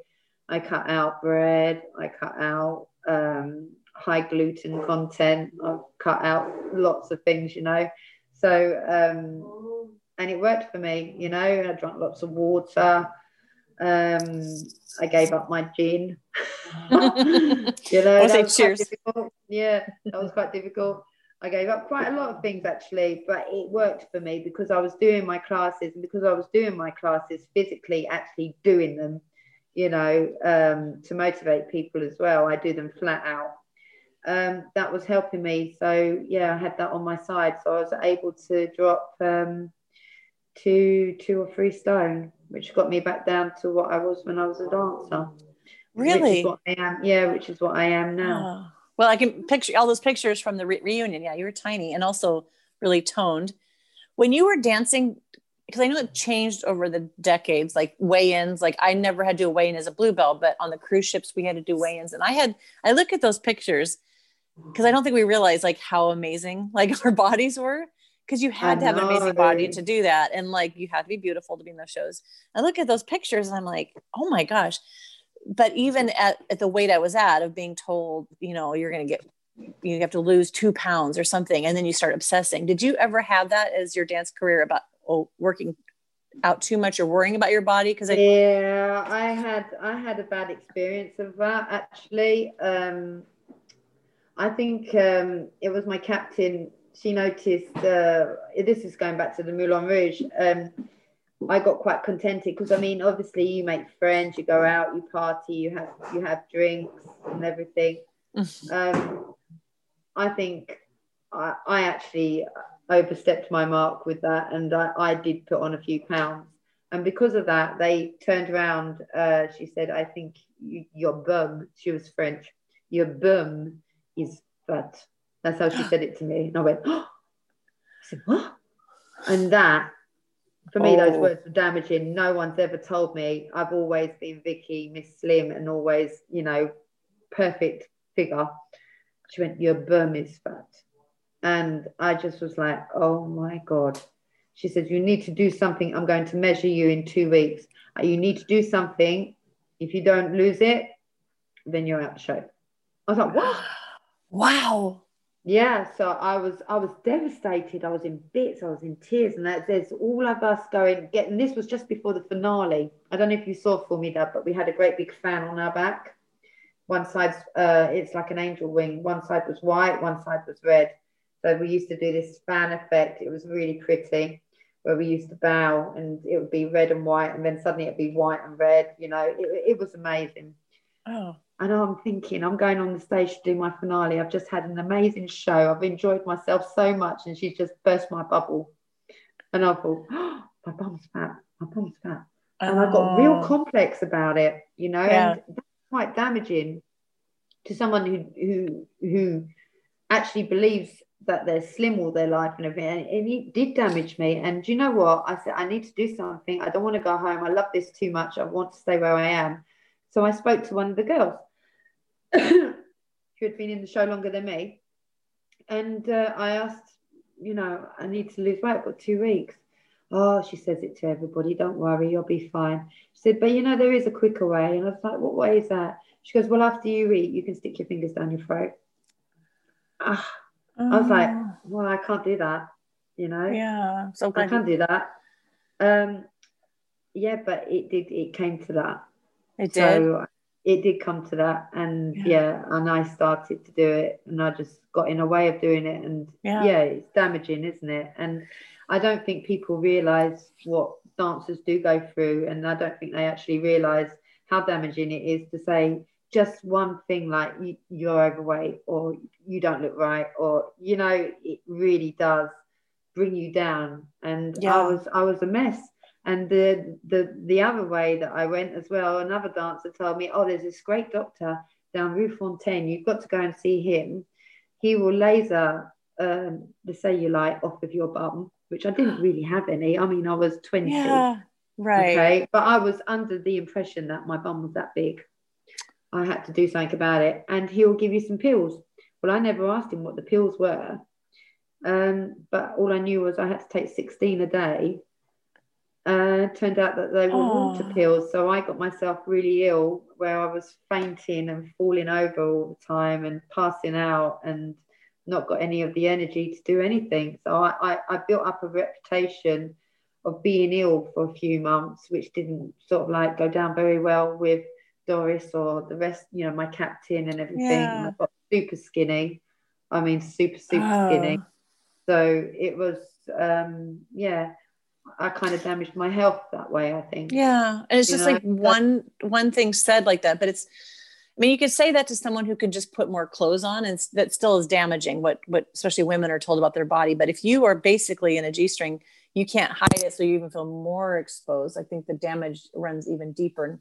I cut out bread. I cut out um, high gluten content. I cut out lots of things, you know. So um, and it worked for me, you know. I drank lots of water. Um, I gave up my gin. <laughs> you know, I'll that say was quite cheers. Yeah, that was quite difficult. I gave up quite a lot of things actually, but it worked for me because I was doing my classes and because I was doing my classes physically, actually doing them, you know, um, to motivate people as well. I do them flat out. Um, that was helping me. So yeah, I had that on my side. So I was able to drop um, two, two or three stone, which got me back down to what I was when I was a dancer. Really? what I am. Yeah, which is what I am now. Oh. Well, I can picture all those pictures from the re- reunion. Yeah, you were tiny and also really toned. When you were dancing, because I know it changed over the decades, like weigh-ins. Like I never had to do a weigh-in as a bluebell, but on the cruise ships we had to do weigh-ins, and I had. I look at those pictures because I don't think we realized like how amazing like <laughs> our bodies were. Because you had I to have an amazing body know. to do that, and like you had to be beautiful to be in those shows. I look at those pictures and I'm like, oh my gosh. But even at, at the weight I was at of being told, you know, you're going to get, you have to lose two pounds or something. And then you start obsessing. Did you ever have that as your dance career about oh, working out too much or worrying about your body? Because I, yeah i had i had a bad experience of that actually um i think um it was my captain she noticed uh this is going back to the moulin rouge um i got quite contented because i mean obviously you make friends you go out you party you have you have drinks and everything <laughs> um i think i i actually overstepped my mark with that and i, I did put on a few pounds and because of that, they turned around. Uh, she said, I think you, your bum, she was French, your bum is fat. That's how she said it to me. And I went, oh. I said, what? And <sighs> that, for me, those Oh. words were damaging. No one's ever told me. I've always been Vicky, Miss Slim, and always, you know, perfect figure. She went, your bum is fat. And I just was like, oh my God. She said, You need to do something. I'm going to measure you in two weeks. Uh, You need to do something. If you don't lose it, then you're out of show. I was like, What? <gasps> wow. Yeah. So I was I was devastated. I was in bits, I was in tears. And that there's all of us going, getting this was just before the finale. I don't know if you saw for me that, but we had a great big fan on our back. One side's uh it's like an angel wing. One side was white, one side was red. So we used to do this fan effect. It was really pretty, where we used to bow and it would be red and white, and then suddenly it'd be white and red. You know, it, it was amazing. Oh, And I'm thinking, I'm going on the stage to do my finale. I've just had an amazing show. I've enjoyed myself so much, and she's just burst my bubble. And I thought, oh, <gasps> my bum's fat. My bum's fat. And I got real Oh. complex about it, you know, Yeah. and that's quite damaging to someone who who who actually believes that they're slim all their life and everything. And, and it did damage me. And you know what? I said, I need to do something. I don't want to go home. I love this too much. I want to stay where I am. So I spoke to one of the girls who had been in the show longer than me. And uh, I asked, you know, I need to lose weight. Got two weeks. Oh, she says it to everybody. Don't worry, you'll be fine. She said, but you know, there is a quicker way. And I was like, what way is that? She goes, well, after you eat, you can stick your fingers down your throat. Ah, I was like, Oh. well, I can't do that, you know. yeah. So I can't you, do that. Um, yeah, but it did. It came to that. it did. So it did come to that, and Yeah. yeah. and I started to do it, and I just got in a way of doing it, and Yeah. yeah, it's damaging, isn't it? And I don't think people realise what dancers do go through, and I don't think they actually realise how damaging it is to say just one thing like you, you're overweight or you don't look right or you know it really does bring you down and Yeah. i was i was a mess and the the the other way that i went as well another dancer told me oh there's this great doctor down Rue Fontaine. You've got to go and see him. He will laser um, the cellulite off of your bum, which I didn't really have any. I mean, I was 20. Yeah, right. Okay. But I was under the impression that my bum was that big. I had to do something about it. And he'll give you some pills. Well, I never asked him what the pills were. Um, but all I knew was I had to take 16 a day. Uh, turned out that they were Oh. water pills. So I got myself really ill where I was fainting and falling over all the time and passing out and not got any of the energy to do anything. So I, I, I built up a reputation of being ill for a few months, which didn't sort of like go down very well with Doris or the rest, you know, my captain and everything. And Yeah. I got super skinny. I mean, super, super Oh. skinny. So it was, um, yeah, I kind of damaged my health that way, I think. Yeah, and it's You just know, like one one thing said like that, but it's. I mean, you could say that to someone who could just put more clothes on, and that still is damaging. What what especially women are told about their body. But if you are basically in a g string, you can't hide it, so you even feel more exposed. I think the damage runs even deeper.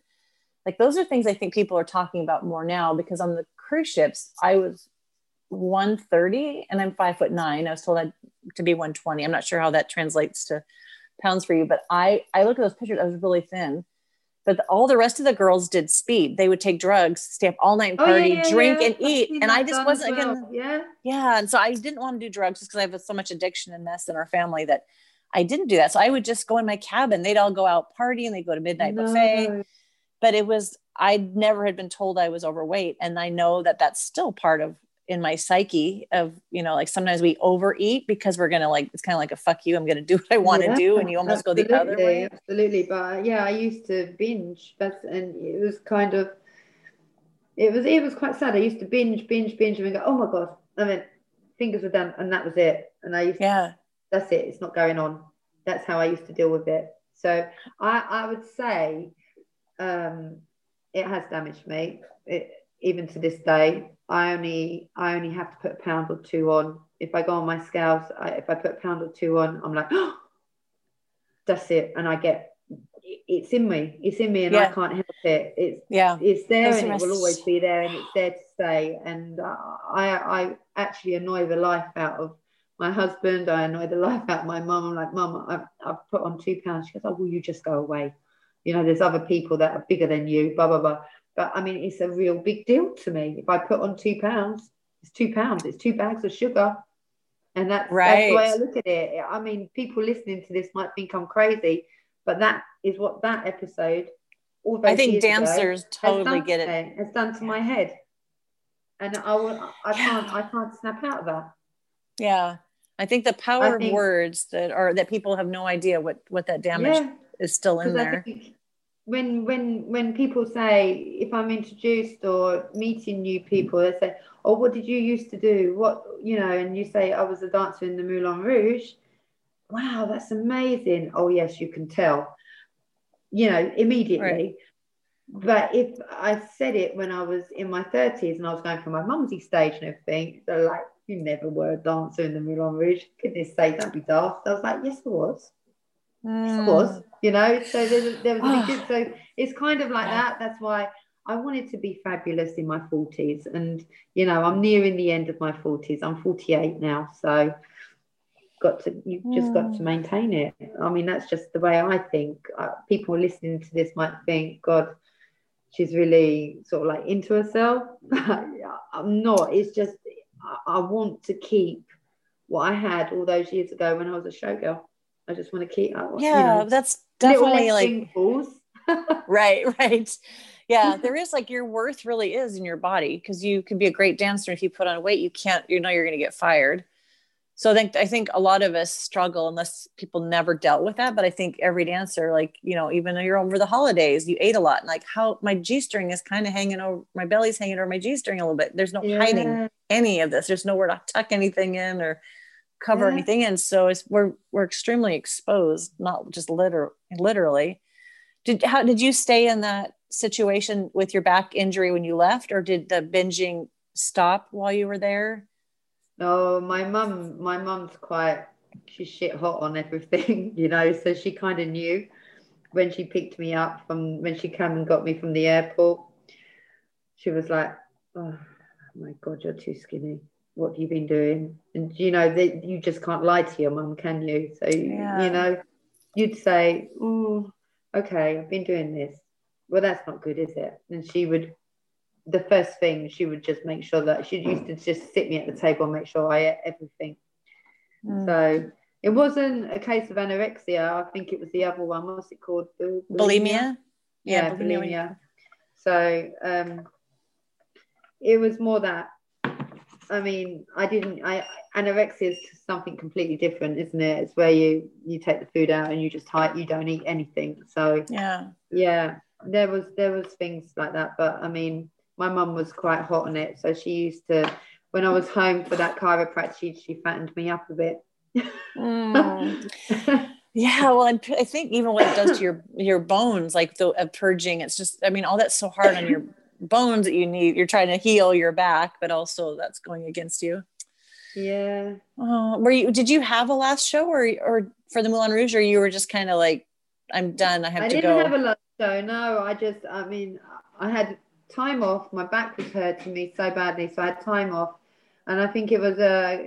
Like those are things I think people are talking about more now because on the cruise ships, I was 130 and I'm five foot nine. I was told I'd to be 120. I'm not sure how that translates to pounds for you, but I I look at those pictures. I was really thin, but the, all the rest of the girls did speed. They would take drugs, stay up all night and Oh, yeah, party, yeah, drink yeah. and eat, and I just wasn't as again. Yeah. Yeah, and so I didn't want to do drugs just because I have so much addiction and mess in our family that I didn't do that. So I would just go in my cabin. They'd all go out party and they would go to midnight buffet but it was i never had been told i was overweight and i know that that's still part of in my psyche of you know like sometimes we overeat because we're gonna like it's kind of like a fuck you i'm gonna do <laughs> what i want to Yeah, do and you almost go the other way Absolutely, but uh, yeah, I used to binge. That's and it was kind of, it was it was quite sad. I used to binge, binge, binge, and go, oh my god. I mean, fingers were done, and that was it. And I used, yeah that's it. It's not going on. That's how I used to deal with it. So I I would say, um, it has damaged me. It, even to this day, I only I only have to put a pound or two on. If I go on my scales, I, if I put a pound or two on, I'm like, oh, that's it, and I get it's in me. It's in me, and I can't help it. It's yeah. it's there and it will always be there and it's there to stay. And uh, I I actually annoy the life out of my husband. I annoy the life out of my mum. I'm like mum I've, I've put on two pounds. She goes oh will you just go away? You know there's other people that are bigger than you blah blah blah but I mean it's a real big deal to me if I put on two pounds it's two pounds it's two bags of sugar and that's, right. that's the way I look at it I mean people listening to this might think I'm crazy but that is what that episode all i think ago dancers has totally get it me, Has done to my head, and I will. I can't. I can't snap out of that. yeah i think the power think- of words that are that people have no idea what what that damage Yeah, is still in because I there think when when when people say if I'm introduced or meeting new people, they say, "Oh, what did you used to do? What you know?" And you say, "I was a dancer in the Moulin Rouge." Wow, that's amazing. Oh yes, you can tell. You know immediately. But if I said it when I was in my 30s and I was going for my mumsy stage and everything, they're like, You never were a dancer in the Moulin Rouge. Goodness sake, don't be daft. I was like, Yes, I was. I was. You know, so there was a big. So it's kind of like that. That's why I wanted to be fabulous in my 40s. And, you know, I'm nearing the end of my 40s. I'm 48 now. So got to you've just got to maintain it i mean that's just the way i think uh, people listening to this might think god she's really sort of like into herself <laughs> i'm not it's just I, I want to keep what i had all those years ago when i was a showgirl i just want to keep I, want- you yeah know, that's definitely like <laughs> right right yeah <laughs> there is like your worth really is in your body because you can be a great dancer if you put on weight you can't you know you're going to get fired so I think I think a lot of us struggle unless people never dealt with that. But I think every dancer, like you know, even though you're over the holidays, you ate a lot, and like how my g string is kind of hanging over, my belly's hanging over my g string a little bit. There's no hiding any of this. There's nowhere to tuck anything in or cover Yeah. anything in. So it's we're we're extremely exposed, not just liter- literally. Did how did you stay in that situation with your back injury when you left, or did the binging stop while you were there? No, my mum, my mum's quite, she's shit hot on everything, <laughs> you know, so she kind of knew when she picked me up from, when she came and got me from the airport. She was like, oh my God, you're too skinny. What have you been doing? And you know, that you just can't lie to your mum, can you? So, Yeah. you know, you'd say, oh, okay, I've been doing this. Well, that's not good, is it? And she would, the first thing, she would just make sure that she used to just sit me at the table and make sure I ate everything. Mm. So it wasn't a case of anorexia. I think it was the other one. What's it called? Bul- bulimia Yeah, bulimia. So um, it was more that. I mean, I didn't. I anorexia is something completely different, isn't it? It's where you you take the food out and you just hide. You don't eat anything. So yeah yeah, there was there was things like that. But I mean, my mum was quite hot on it, so she used to. When I was home for that chiropractic, she, she fattened me up a bit. Mm. <laughs> Yeah, well, and I think even what it does to your your bones, like the uh, purging, it's just, I mean, all that's so hard on your bones that you need. You're trying to heal your back, but also that's going against you. yeah. Oh, were you? Did you have a last show, or or for the Moulin Rouge, or you were just kind of like, I'm done. I have I to didn't go. have a last show. No, I just, I mean, I had time off. My back was hurting me so badly, so I had time off, and I think it was uh,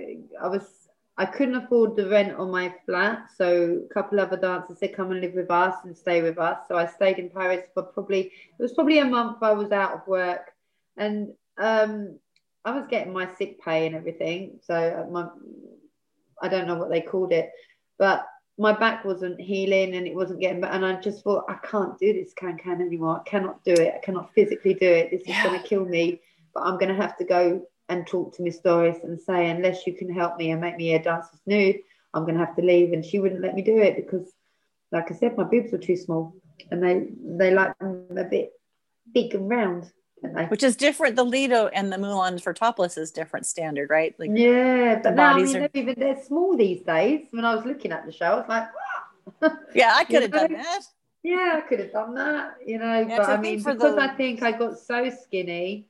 I was, I couldn't afford the rent on my flat, so a couple of other dancers said, "Come and live with us and stay with us." So I stayed in Paris for probably it was probably a month. I was out of work, and um, I was getting my sick pay and everything. So uh, my, I don't know what they called it, but my back wasn't healing and it wasn't getting better. And I just thought, I can't do this can can anymore. I cannot do it. I cannot physically do it. This is Yeah. going to kill me. But I'm going to have to go and talk to Miss Doris and say, unless you can help me and make me a dancer's nude, I'm going to have to leave. And she wouldn't let me do it because, like I said, my boobs were too small and they they like them a bit big and round. which is different. The Lido and the Moulin for topless is different standard, right? Like, yeah, but now I mean, are- they're even they're small these days. When I was looking at the show, I was like, wow. <laughs> yeah, I could have done that. Yeah, I could have done that, you know. Yeah, but I mean, because the- I think I got so skinny,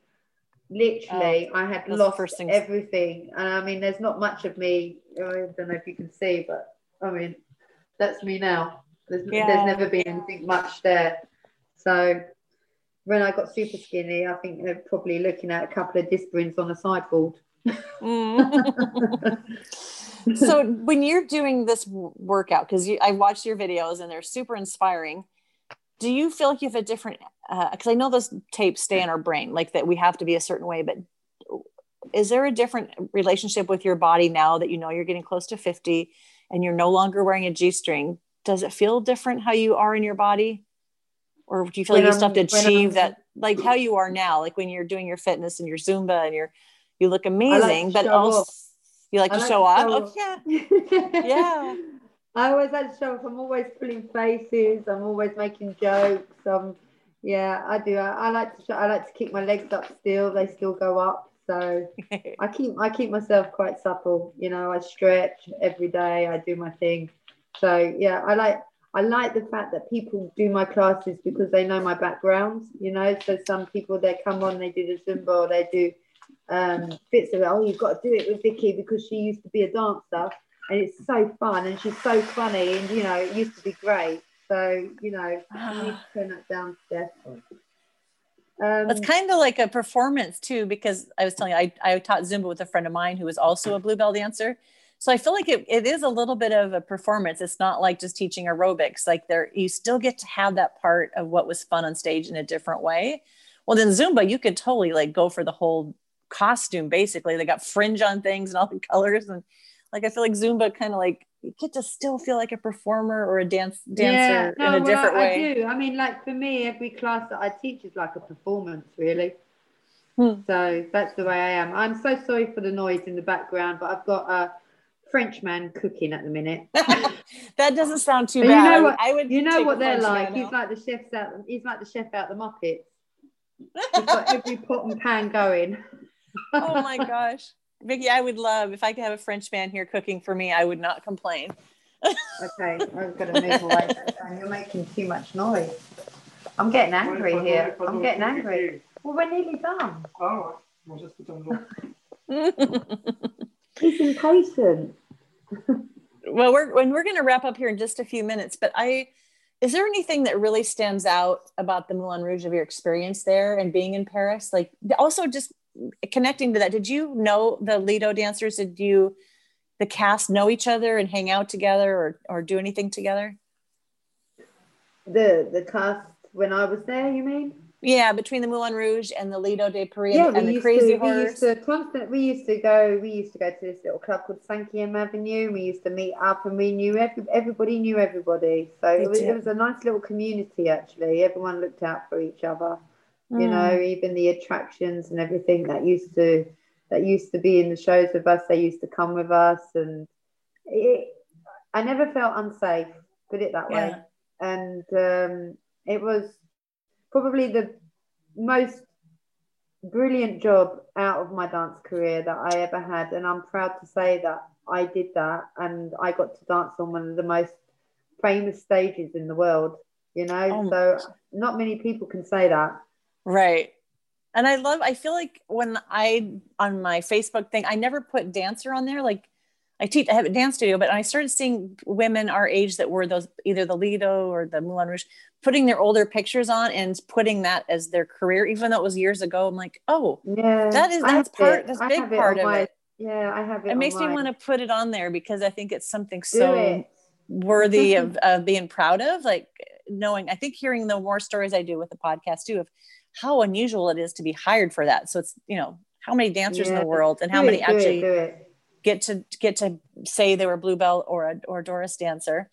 literally, I had Oh, that's the lost everything. And I mean, there's not much of me. I don't know if you can see, but I mean, that's me now. There's, Yeah. there's never been anything much there. So when I got super skinny, I think they're probably looking at a couple of disprins on a sideboard. Mm. <laughs> so when you're doing this workout because i watched your videos and they're super inspiring do you feel like you have a different because i know those tapes stay in our brain like that we have to be a certain way but is there a different relationship with your body now that you know you're getting close to 50 and you're no longer wearing a g-string does it feel different how you are in your body or do you feel When like you still have to achieve that like <clears throat> how you are now like when you're doing your fitness and your zumba and you're you look amazing to but also off. you like I to like show to off oh yeah Yeah. I always like to show off. I'm always pulling faces. I'm always making jokes. Um, yeah, I do. I, I like to. I like to keep my legs up still. They still go up. So <laughs> I keep. I keep myself quite supple. You know, I stretch every day. I do my thing. So yeah, I like. I like the fact that people do my classes because they know my background. You know, so some people they come on, they do the Zumba, or they do um, bits of it. Oh, you've got to do it with Vicky because she used to be a dancer, and it's so fun, and she's so funny, and you know, it used to be great. So you know, turn that down death. Um, It's kind of like a performance too, because I was telling you, I, I taught Zumba with a friend of mine who was also a bluebell dancer. So I feel like it, it is a little bit of a performance. It's not like just teaching aerobics. Like there, you still get to have that part of what was fun on stage in a different way. Well, then Zumba, you could totally like go for the whole costume. Basically, they got fringe on things and all the <laughs> colors, and like I feel like Zumba kind of like you get to still feel like a performer or a dance dancer no, in a well, different I, way. I do. I mean, like for me, every class that I teach is like a performance, really. Hmm. So that's the way I am. I'm so sorry for the noise in the background, but I've got a Frenchman cooking at the minute. <laughs> that doesn't sound too But bad. you know what- I would You know what they're like. He's like the chef's out. He's like the chef out the Muppets. <laughs> He's got every pot and pan going. oh my <laughs> gosh. Vicky, I would love if I could have a French man here cooking for me, I would not complain. Okay, I'm gonna move away. from you. You're making too much noise. I'm getting angry here. I'm getting angry. Well, we're nearly done. Ouais, bon, juste tout un jour. He's impatient. well, we're when we're gonna wrap up here in just a few minutes, but I is there anything that really stands out about the Moulin Rouge of your experience there and being in Paris? Like also just connecting to that, did you know the Lido dancers? Did you, the cast, know each other and hang out together or or do anything together? The the cast when I was there, you mean? Yeah, between the Moulin Rouge and the Lido de Paris Yeah, and the Crazy to, we used to constant. We used to go. We used to go to this little club called Sankiam Avenue. We used to meet up, and we knew every, everybody knew everybody. So it was, it was a nice little community. Actually, everyone looked out for each other. You Mm. know, even the attractions and everything that used to that used to be in the shows with us. They used to come with us, and it, I never felt unsafe. Put it that way. And um, it was probably the most brilliant job out of my dance career that I ever had. And I'm proud to say that I did that and I got to dance on one of the most famous stages in the world, you know? Oh so not many people can say that. Right. And I love, I feel like when I, on my Facebook thing, I never put dancer on there. Like I teach, I have a dance studio, but I started seeing women our age that were those, either the Lido or the Moulin Rouge, putting their older pictures on and putting that as their career, even though it was years ago. I'm like, oh, Yeah. That is- that's part- it. that's I big part of my- it. Yeah, I have it. it makes me want to put it on there because I think it's something so it. worthy <laughs> of, of being proud of like knowing i think hearing the more stories i do with the podcast too of how unusual it is to be hired for that. So it's you know how many dancers in the world and how Do many it, do it, actually do it. get to get to say they were bluebell or a or Doriss dancer.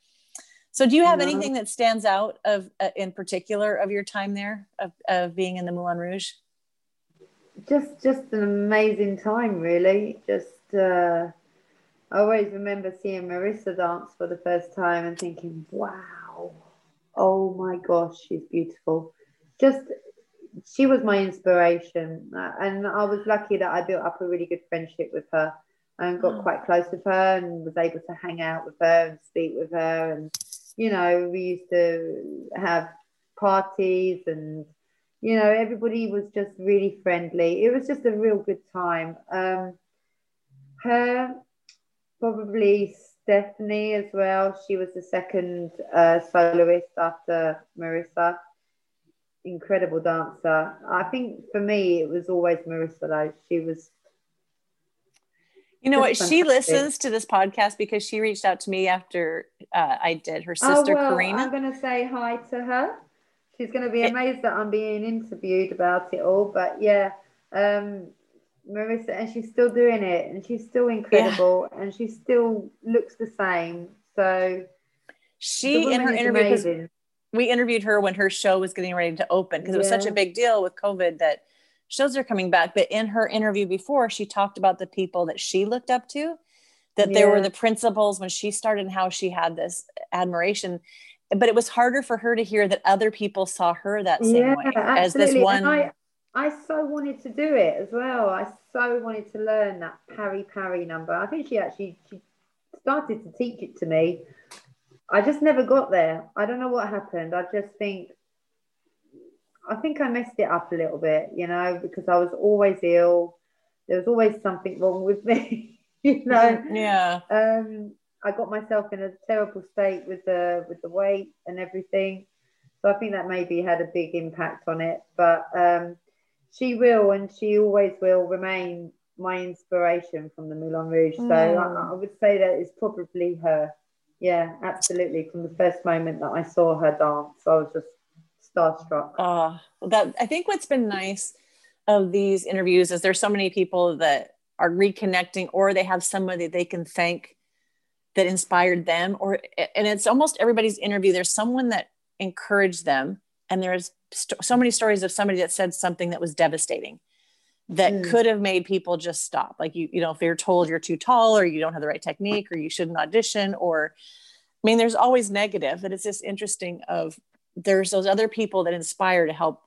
So do you have No. anything that stands out of uh, in particular of your time there of, of being in the moulin rouge? Just just an amazing time really. Just uh i always remember seeing marissa dance for the first time and thinking wow. Oh my gosh she's beautiful. Just she was my inspiration. Uh, and i was lucky that i built up a really good friendship with her and got Oh. quite close with her and was able to hang out with her and speak with her. And you know we used to have parties and you know everybody was just really friendly. It was just a real good time. Um her probably stephanie as well. She was the second uh, soloist after marissa incredible dancer. I think for me it was always marissa though. She was you know what? That's she listens to this podcast because she reached out to me after uh, i did her sister oh sister well karina. I'm going to say hi to her. She's going to be amazed that i'm being interviewed about it all but yeah um marissa and she's still doing it and she's still incredible and she still looks the same. So she in her interview. We interviewed her when her show was getting ready to open because it was such a big deal with covid that shows are coming back. But in her interview before she talked about the people that she looked up to that there were the principles when she started and how she had this admiration. But it was harder for her to hear that other people saw her that same yeah way as this one and I, I so wanted to do it as well. I so wanted to learn that parry parry number. I think she actually she started to teach it to me i just never got there i don't know what happened i just think i think i messed it up a little bit you know because i was always ill there was always something wrong with me <laughs> you know yeah um, I got myself in a terrible state with the with the weight and everything. So I think that maybe had a big impact on it. But um, she will, and she always will remain my inspiration from the Moulin Rouge. So Mm. I, I would say that it's probably her. Yeah, absolutely. From the first moment that I saw her dance, I was just starstruck. uh, that i think what's been nice of these interviews is there's so many people that are reconnecting or they have somebody they can thank that inspired them or and it's almost everybody's interview there's someone that encouraged them and there's st- so many stories of somebody that said something that was devastating that Mm. could have made people just stop like you you know if you're told you're too tall or you don't have the right technique or you shouldn't audition or i mean there's always negative but it's just interesting of there's those other people that inspire to help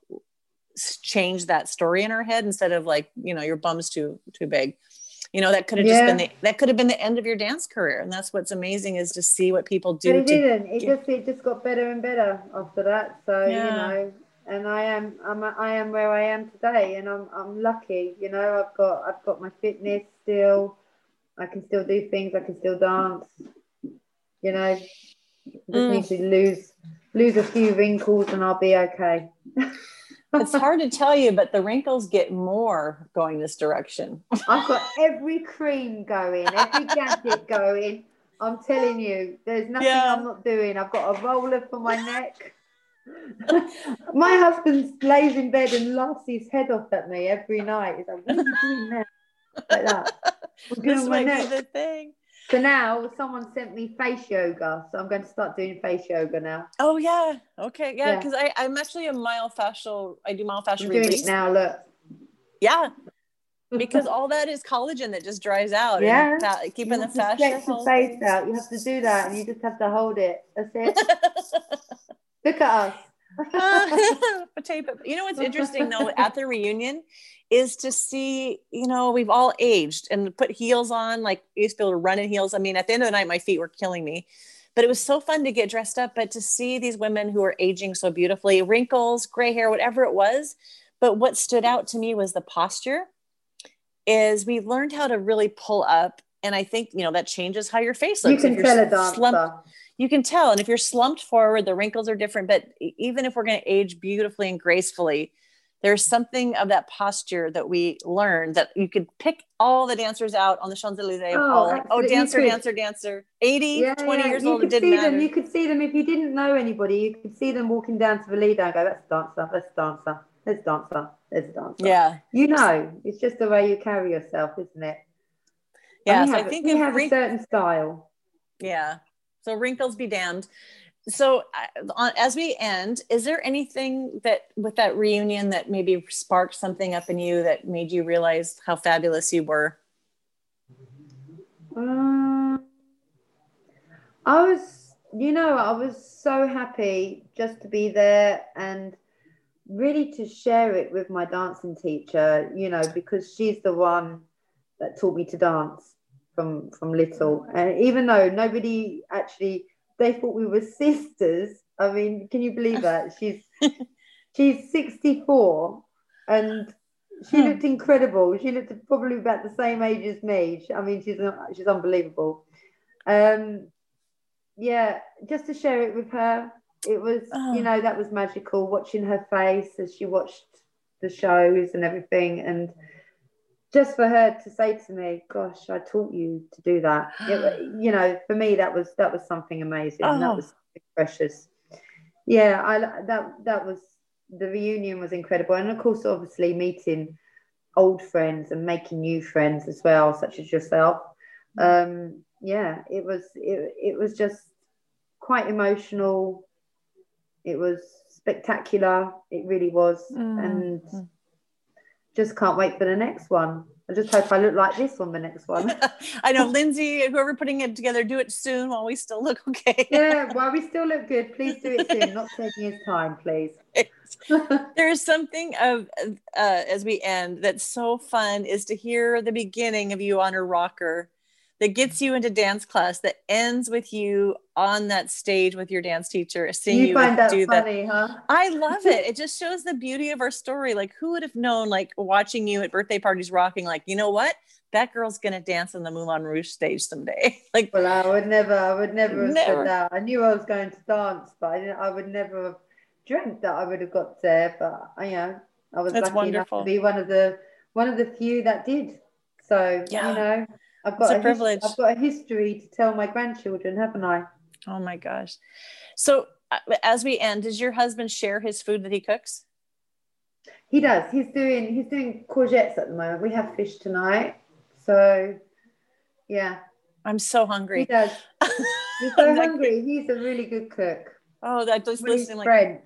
change that story in our head instead of like you know your bum's too too big you know that could have just been the that could have been the end of your dance career and that's what's amazing is to see what people But do it to didn't. It get- just it just got better and better after that. So Yeah. you know, and I am I'm I am where I am today, and I'm I'm lucky. You know, I've got I've got my fitness still. I can still do things. I can still dance. You know, just Mm. need to lose lose a few wrinkles, and I'll be okay. <laughs> it's hard to tell you, but the wrinkles get more going this direction. I've got every cream going, every gadget <laughs> going. I'm telling you, there's nothing Yeah. I'm not doing. I've got a roller for my neck. <laughs> my husband lays in bed and laughs his head off at me every night. He's like, "What are you doing now?" Like that. Doing this might be the thing. So now someone sent me face yoga, so I'm going to start doing face yoga now. Oh yeah. Okay. Yeah. Yeah. Because I I'm actually a myofascial. I do myofascial I'm doing release. it now. Look. Yeah. <laughs> Because all that is collagen that just dries out. Yeah. Fa- keeping the fascia. the healthy. face out. You have to do that, and you just have to hold it. That's it. <laughs> Look at us. <laughs> potato. You know what's interesting though <laughs> at the reunion is to see, you know, we've all aged and put heels on. Like I used to be able to run in heels. I mean, at the end of the night, my feet were killing me. But it was so fun to get dressed up, but to see these women who are aging so beautifully, wrinkles, gray hair, whatever it was. But what stood out to me was the posture. Is we learned how to really pull up, and I think you know that changes how your face you looks. can If you're tell a dancer. slumped- you can tell and if you're slumped forward the wrinkles are different but even if we're going to age beautifully and gracefully there's something of that posture that we learned that you could pick all the dancers out on the Champs-Elysees. Oh, all, oh, dancer, could. dancer, dancer. 80, Yeah, 20 yeah. years you old, it didn't see matter. them. You could see them if you didn't know anybody. You could see them walking down to the Lido and go, "That's a dancer. That's a dancer. that's a dancer. A dancer." yeah. You know, it's just the way you carry yourself, isn't it? Yeah. So I think if have a certain style. yeah. So wrinkles be damned. So on, as we end, is there anything that with that reunion that maybe sparked something up in you that made you realize how fabulous you were? Um, I was, you know, I was so happy just to be there and really to share it with my dancing teacher, you know, because she's the one that taught me to dance from from little. And even though nobody actually they thought we were sisters. I mean, can you believe that? <laughs> She's she's 64 and she Hmm. looked incredible. She looked probably about the same age as me. I mean, she's she's unbelievable. Um, yeah, just to share it with her, it was Oh. you know that was magical. Watching her face as she watched the shows and everything, and just for her to say to me, "Gosh, I taught you to do that." It, <gasps> you know, for me, that was that was something amazing. Oh. That was something precious. Yeah, I that that was the reunion was incredible, and of course, obviously meeting old friends and making new friends as well, such as yourself. Um, yeah, it was it, it was just quite emotional. It was spectacular. It really was, Mm. and just can't wait for the next one. I just hope I look like this on the next one. <laughs> I know Lindsay, whoever putting it together, do it soon while we still look okay. <laughs> yeah, well, we still look good. Please do it soon. Not taking his time, please. <laughs> There's something of uh, as we end that's so fun is to hear the beginning of you on a rocker that gets you into dance class that ends with you on that stage with your dance teacher seeing you you, find that do that. huh? I love it. <laughs> It just shows the beauty of our story. Like, who would have known, like, watching you at birthday parties rocking, like, you know what? That girl's going to dance on the Moulin Rouge stage someday. <laughs> like, Well, I would never, I would never have Never. said that. I knew I was going to dance, but I, didn't, I would never have dreamt that I would have got there. But I, you know, I was That's lucky enough to be one of the one of the few that did. So Yeah. you know, I've It's got a a, his- privilege. I've got a history to tell my grandchildren, haven't I? oh my gosh. So, uh, as we end, does your husband share his food that he cooks? He does. He's doing he's doing courgettes at the moment. We have fish tonight, so yeah, I'm so hungry. he does. <laughs> He's so hungry. He's a really good cook. Oh, that just listening like, French.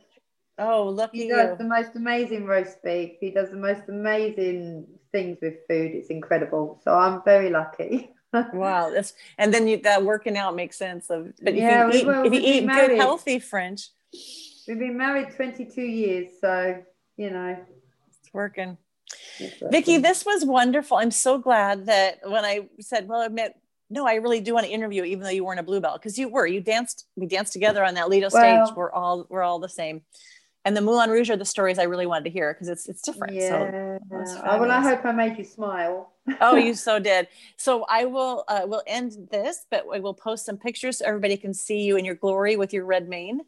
Oh, lucky He does you. the most amazing roast beef. He does the most amazing things with food. It's incredible. So I'm very lucky. <laughs> Wow, that's and then you that working out makes sense of. But Yeah, if we you eat, will. if you eat been good, married. healthy French, We've been married 22 years, so you know. it's working. it's Vicky, this was wonderful. I'm so glad that when I said, well, I admit, no, I really do want to interview you, even though you weren't a bluebell, because you were. You danced, we danced together on that Lido Well- stage. We're all we're all the same. And the Moulin Rouge are the stories I really wanted to hear because it's it's different. So Yeah. that's Oh, well, I hope I made you smile. oh, you <laughs> so did. So I will uh, will end this, but I will post some pictures so everybody can see you in your glory with your red mane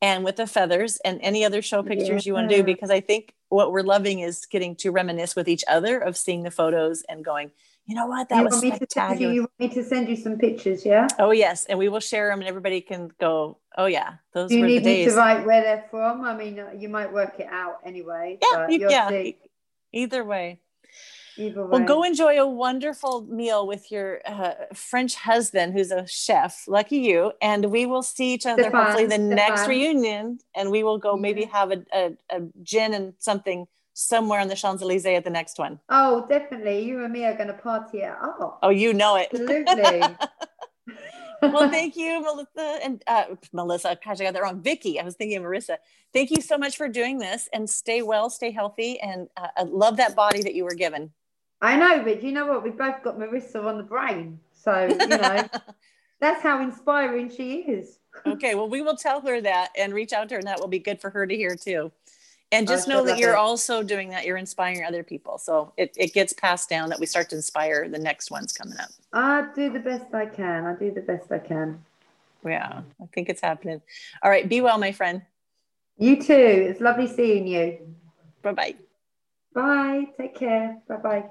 and with the feathers and any other show pictures yeah. you want to do because I think what we're loving is getting to reminisce with each other of seeing the photos and going, you know what, that you was spectacular. You, you want me to send you some pictures, yeah? Oh yes, and we will share them, and everybody can go. Oh yeah, those do you were need the days. Me to write where they're from. I mean, uh, you might work it out anyway. Yeah, yeah. Either way. Either way. Well, go enjoy a wonderful meal with your uh, French husband, who's a chef. Lucky you. And we will see each other Stefan, hopefully the Stefan. next reunion, and we will go Yeah. maybe have a, a, a gin and something somewhere on the Champs Elysees at the next one. Oh, definitely. You and me are going to party it up. Oh, you know it. Absolutely. <laughs> well, <laughs> thank you, Melissa and uh, Melissa. Gosh, I got that wrong. Vicky. I was thinking of Marissa. Thank you so much for doing this, and stay well, stay healthy, and uh, I love that body that you were given. I know, but you know what? We both got Marissa on the brain. So, you know, <laughs> that's how inspiring she is. okay, well, we will tell her that and reach out to her, and that will be good for her to hear too. And just know that you're it. also doing that. You're inspiring other people, so it, it gets passed down that we start to inspire the next ones coming up. I do the best I can. I do the best I can. Yeah, I think it's happening. All right, be well, my friend. You too. It's lovely seeing you. Bye bye. Bye. Take care. Bye bye.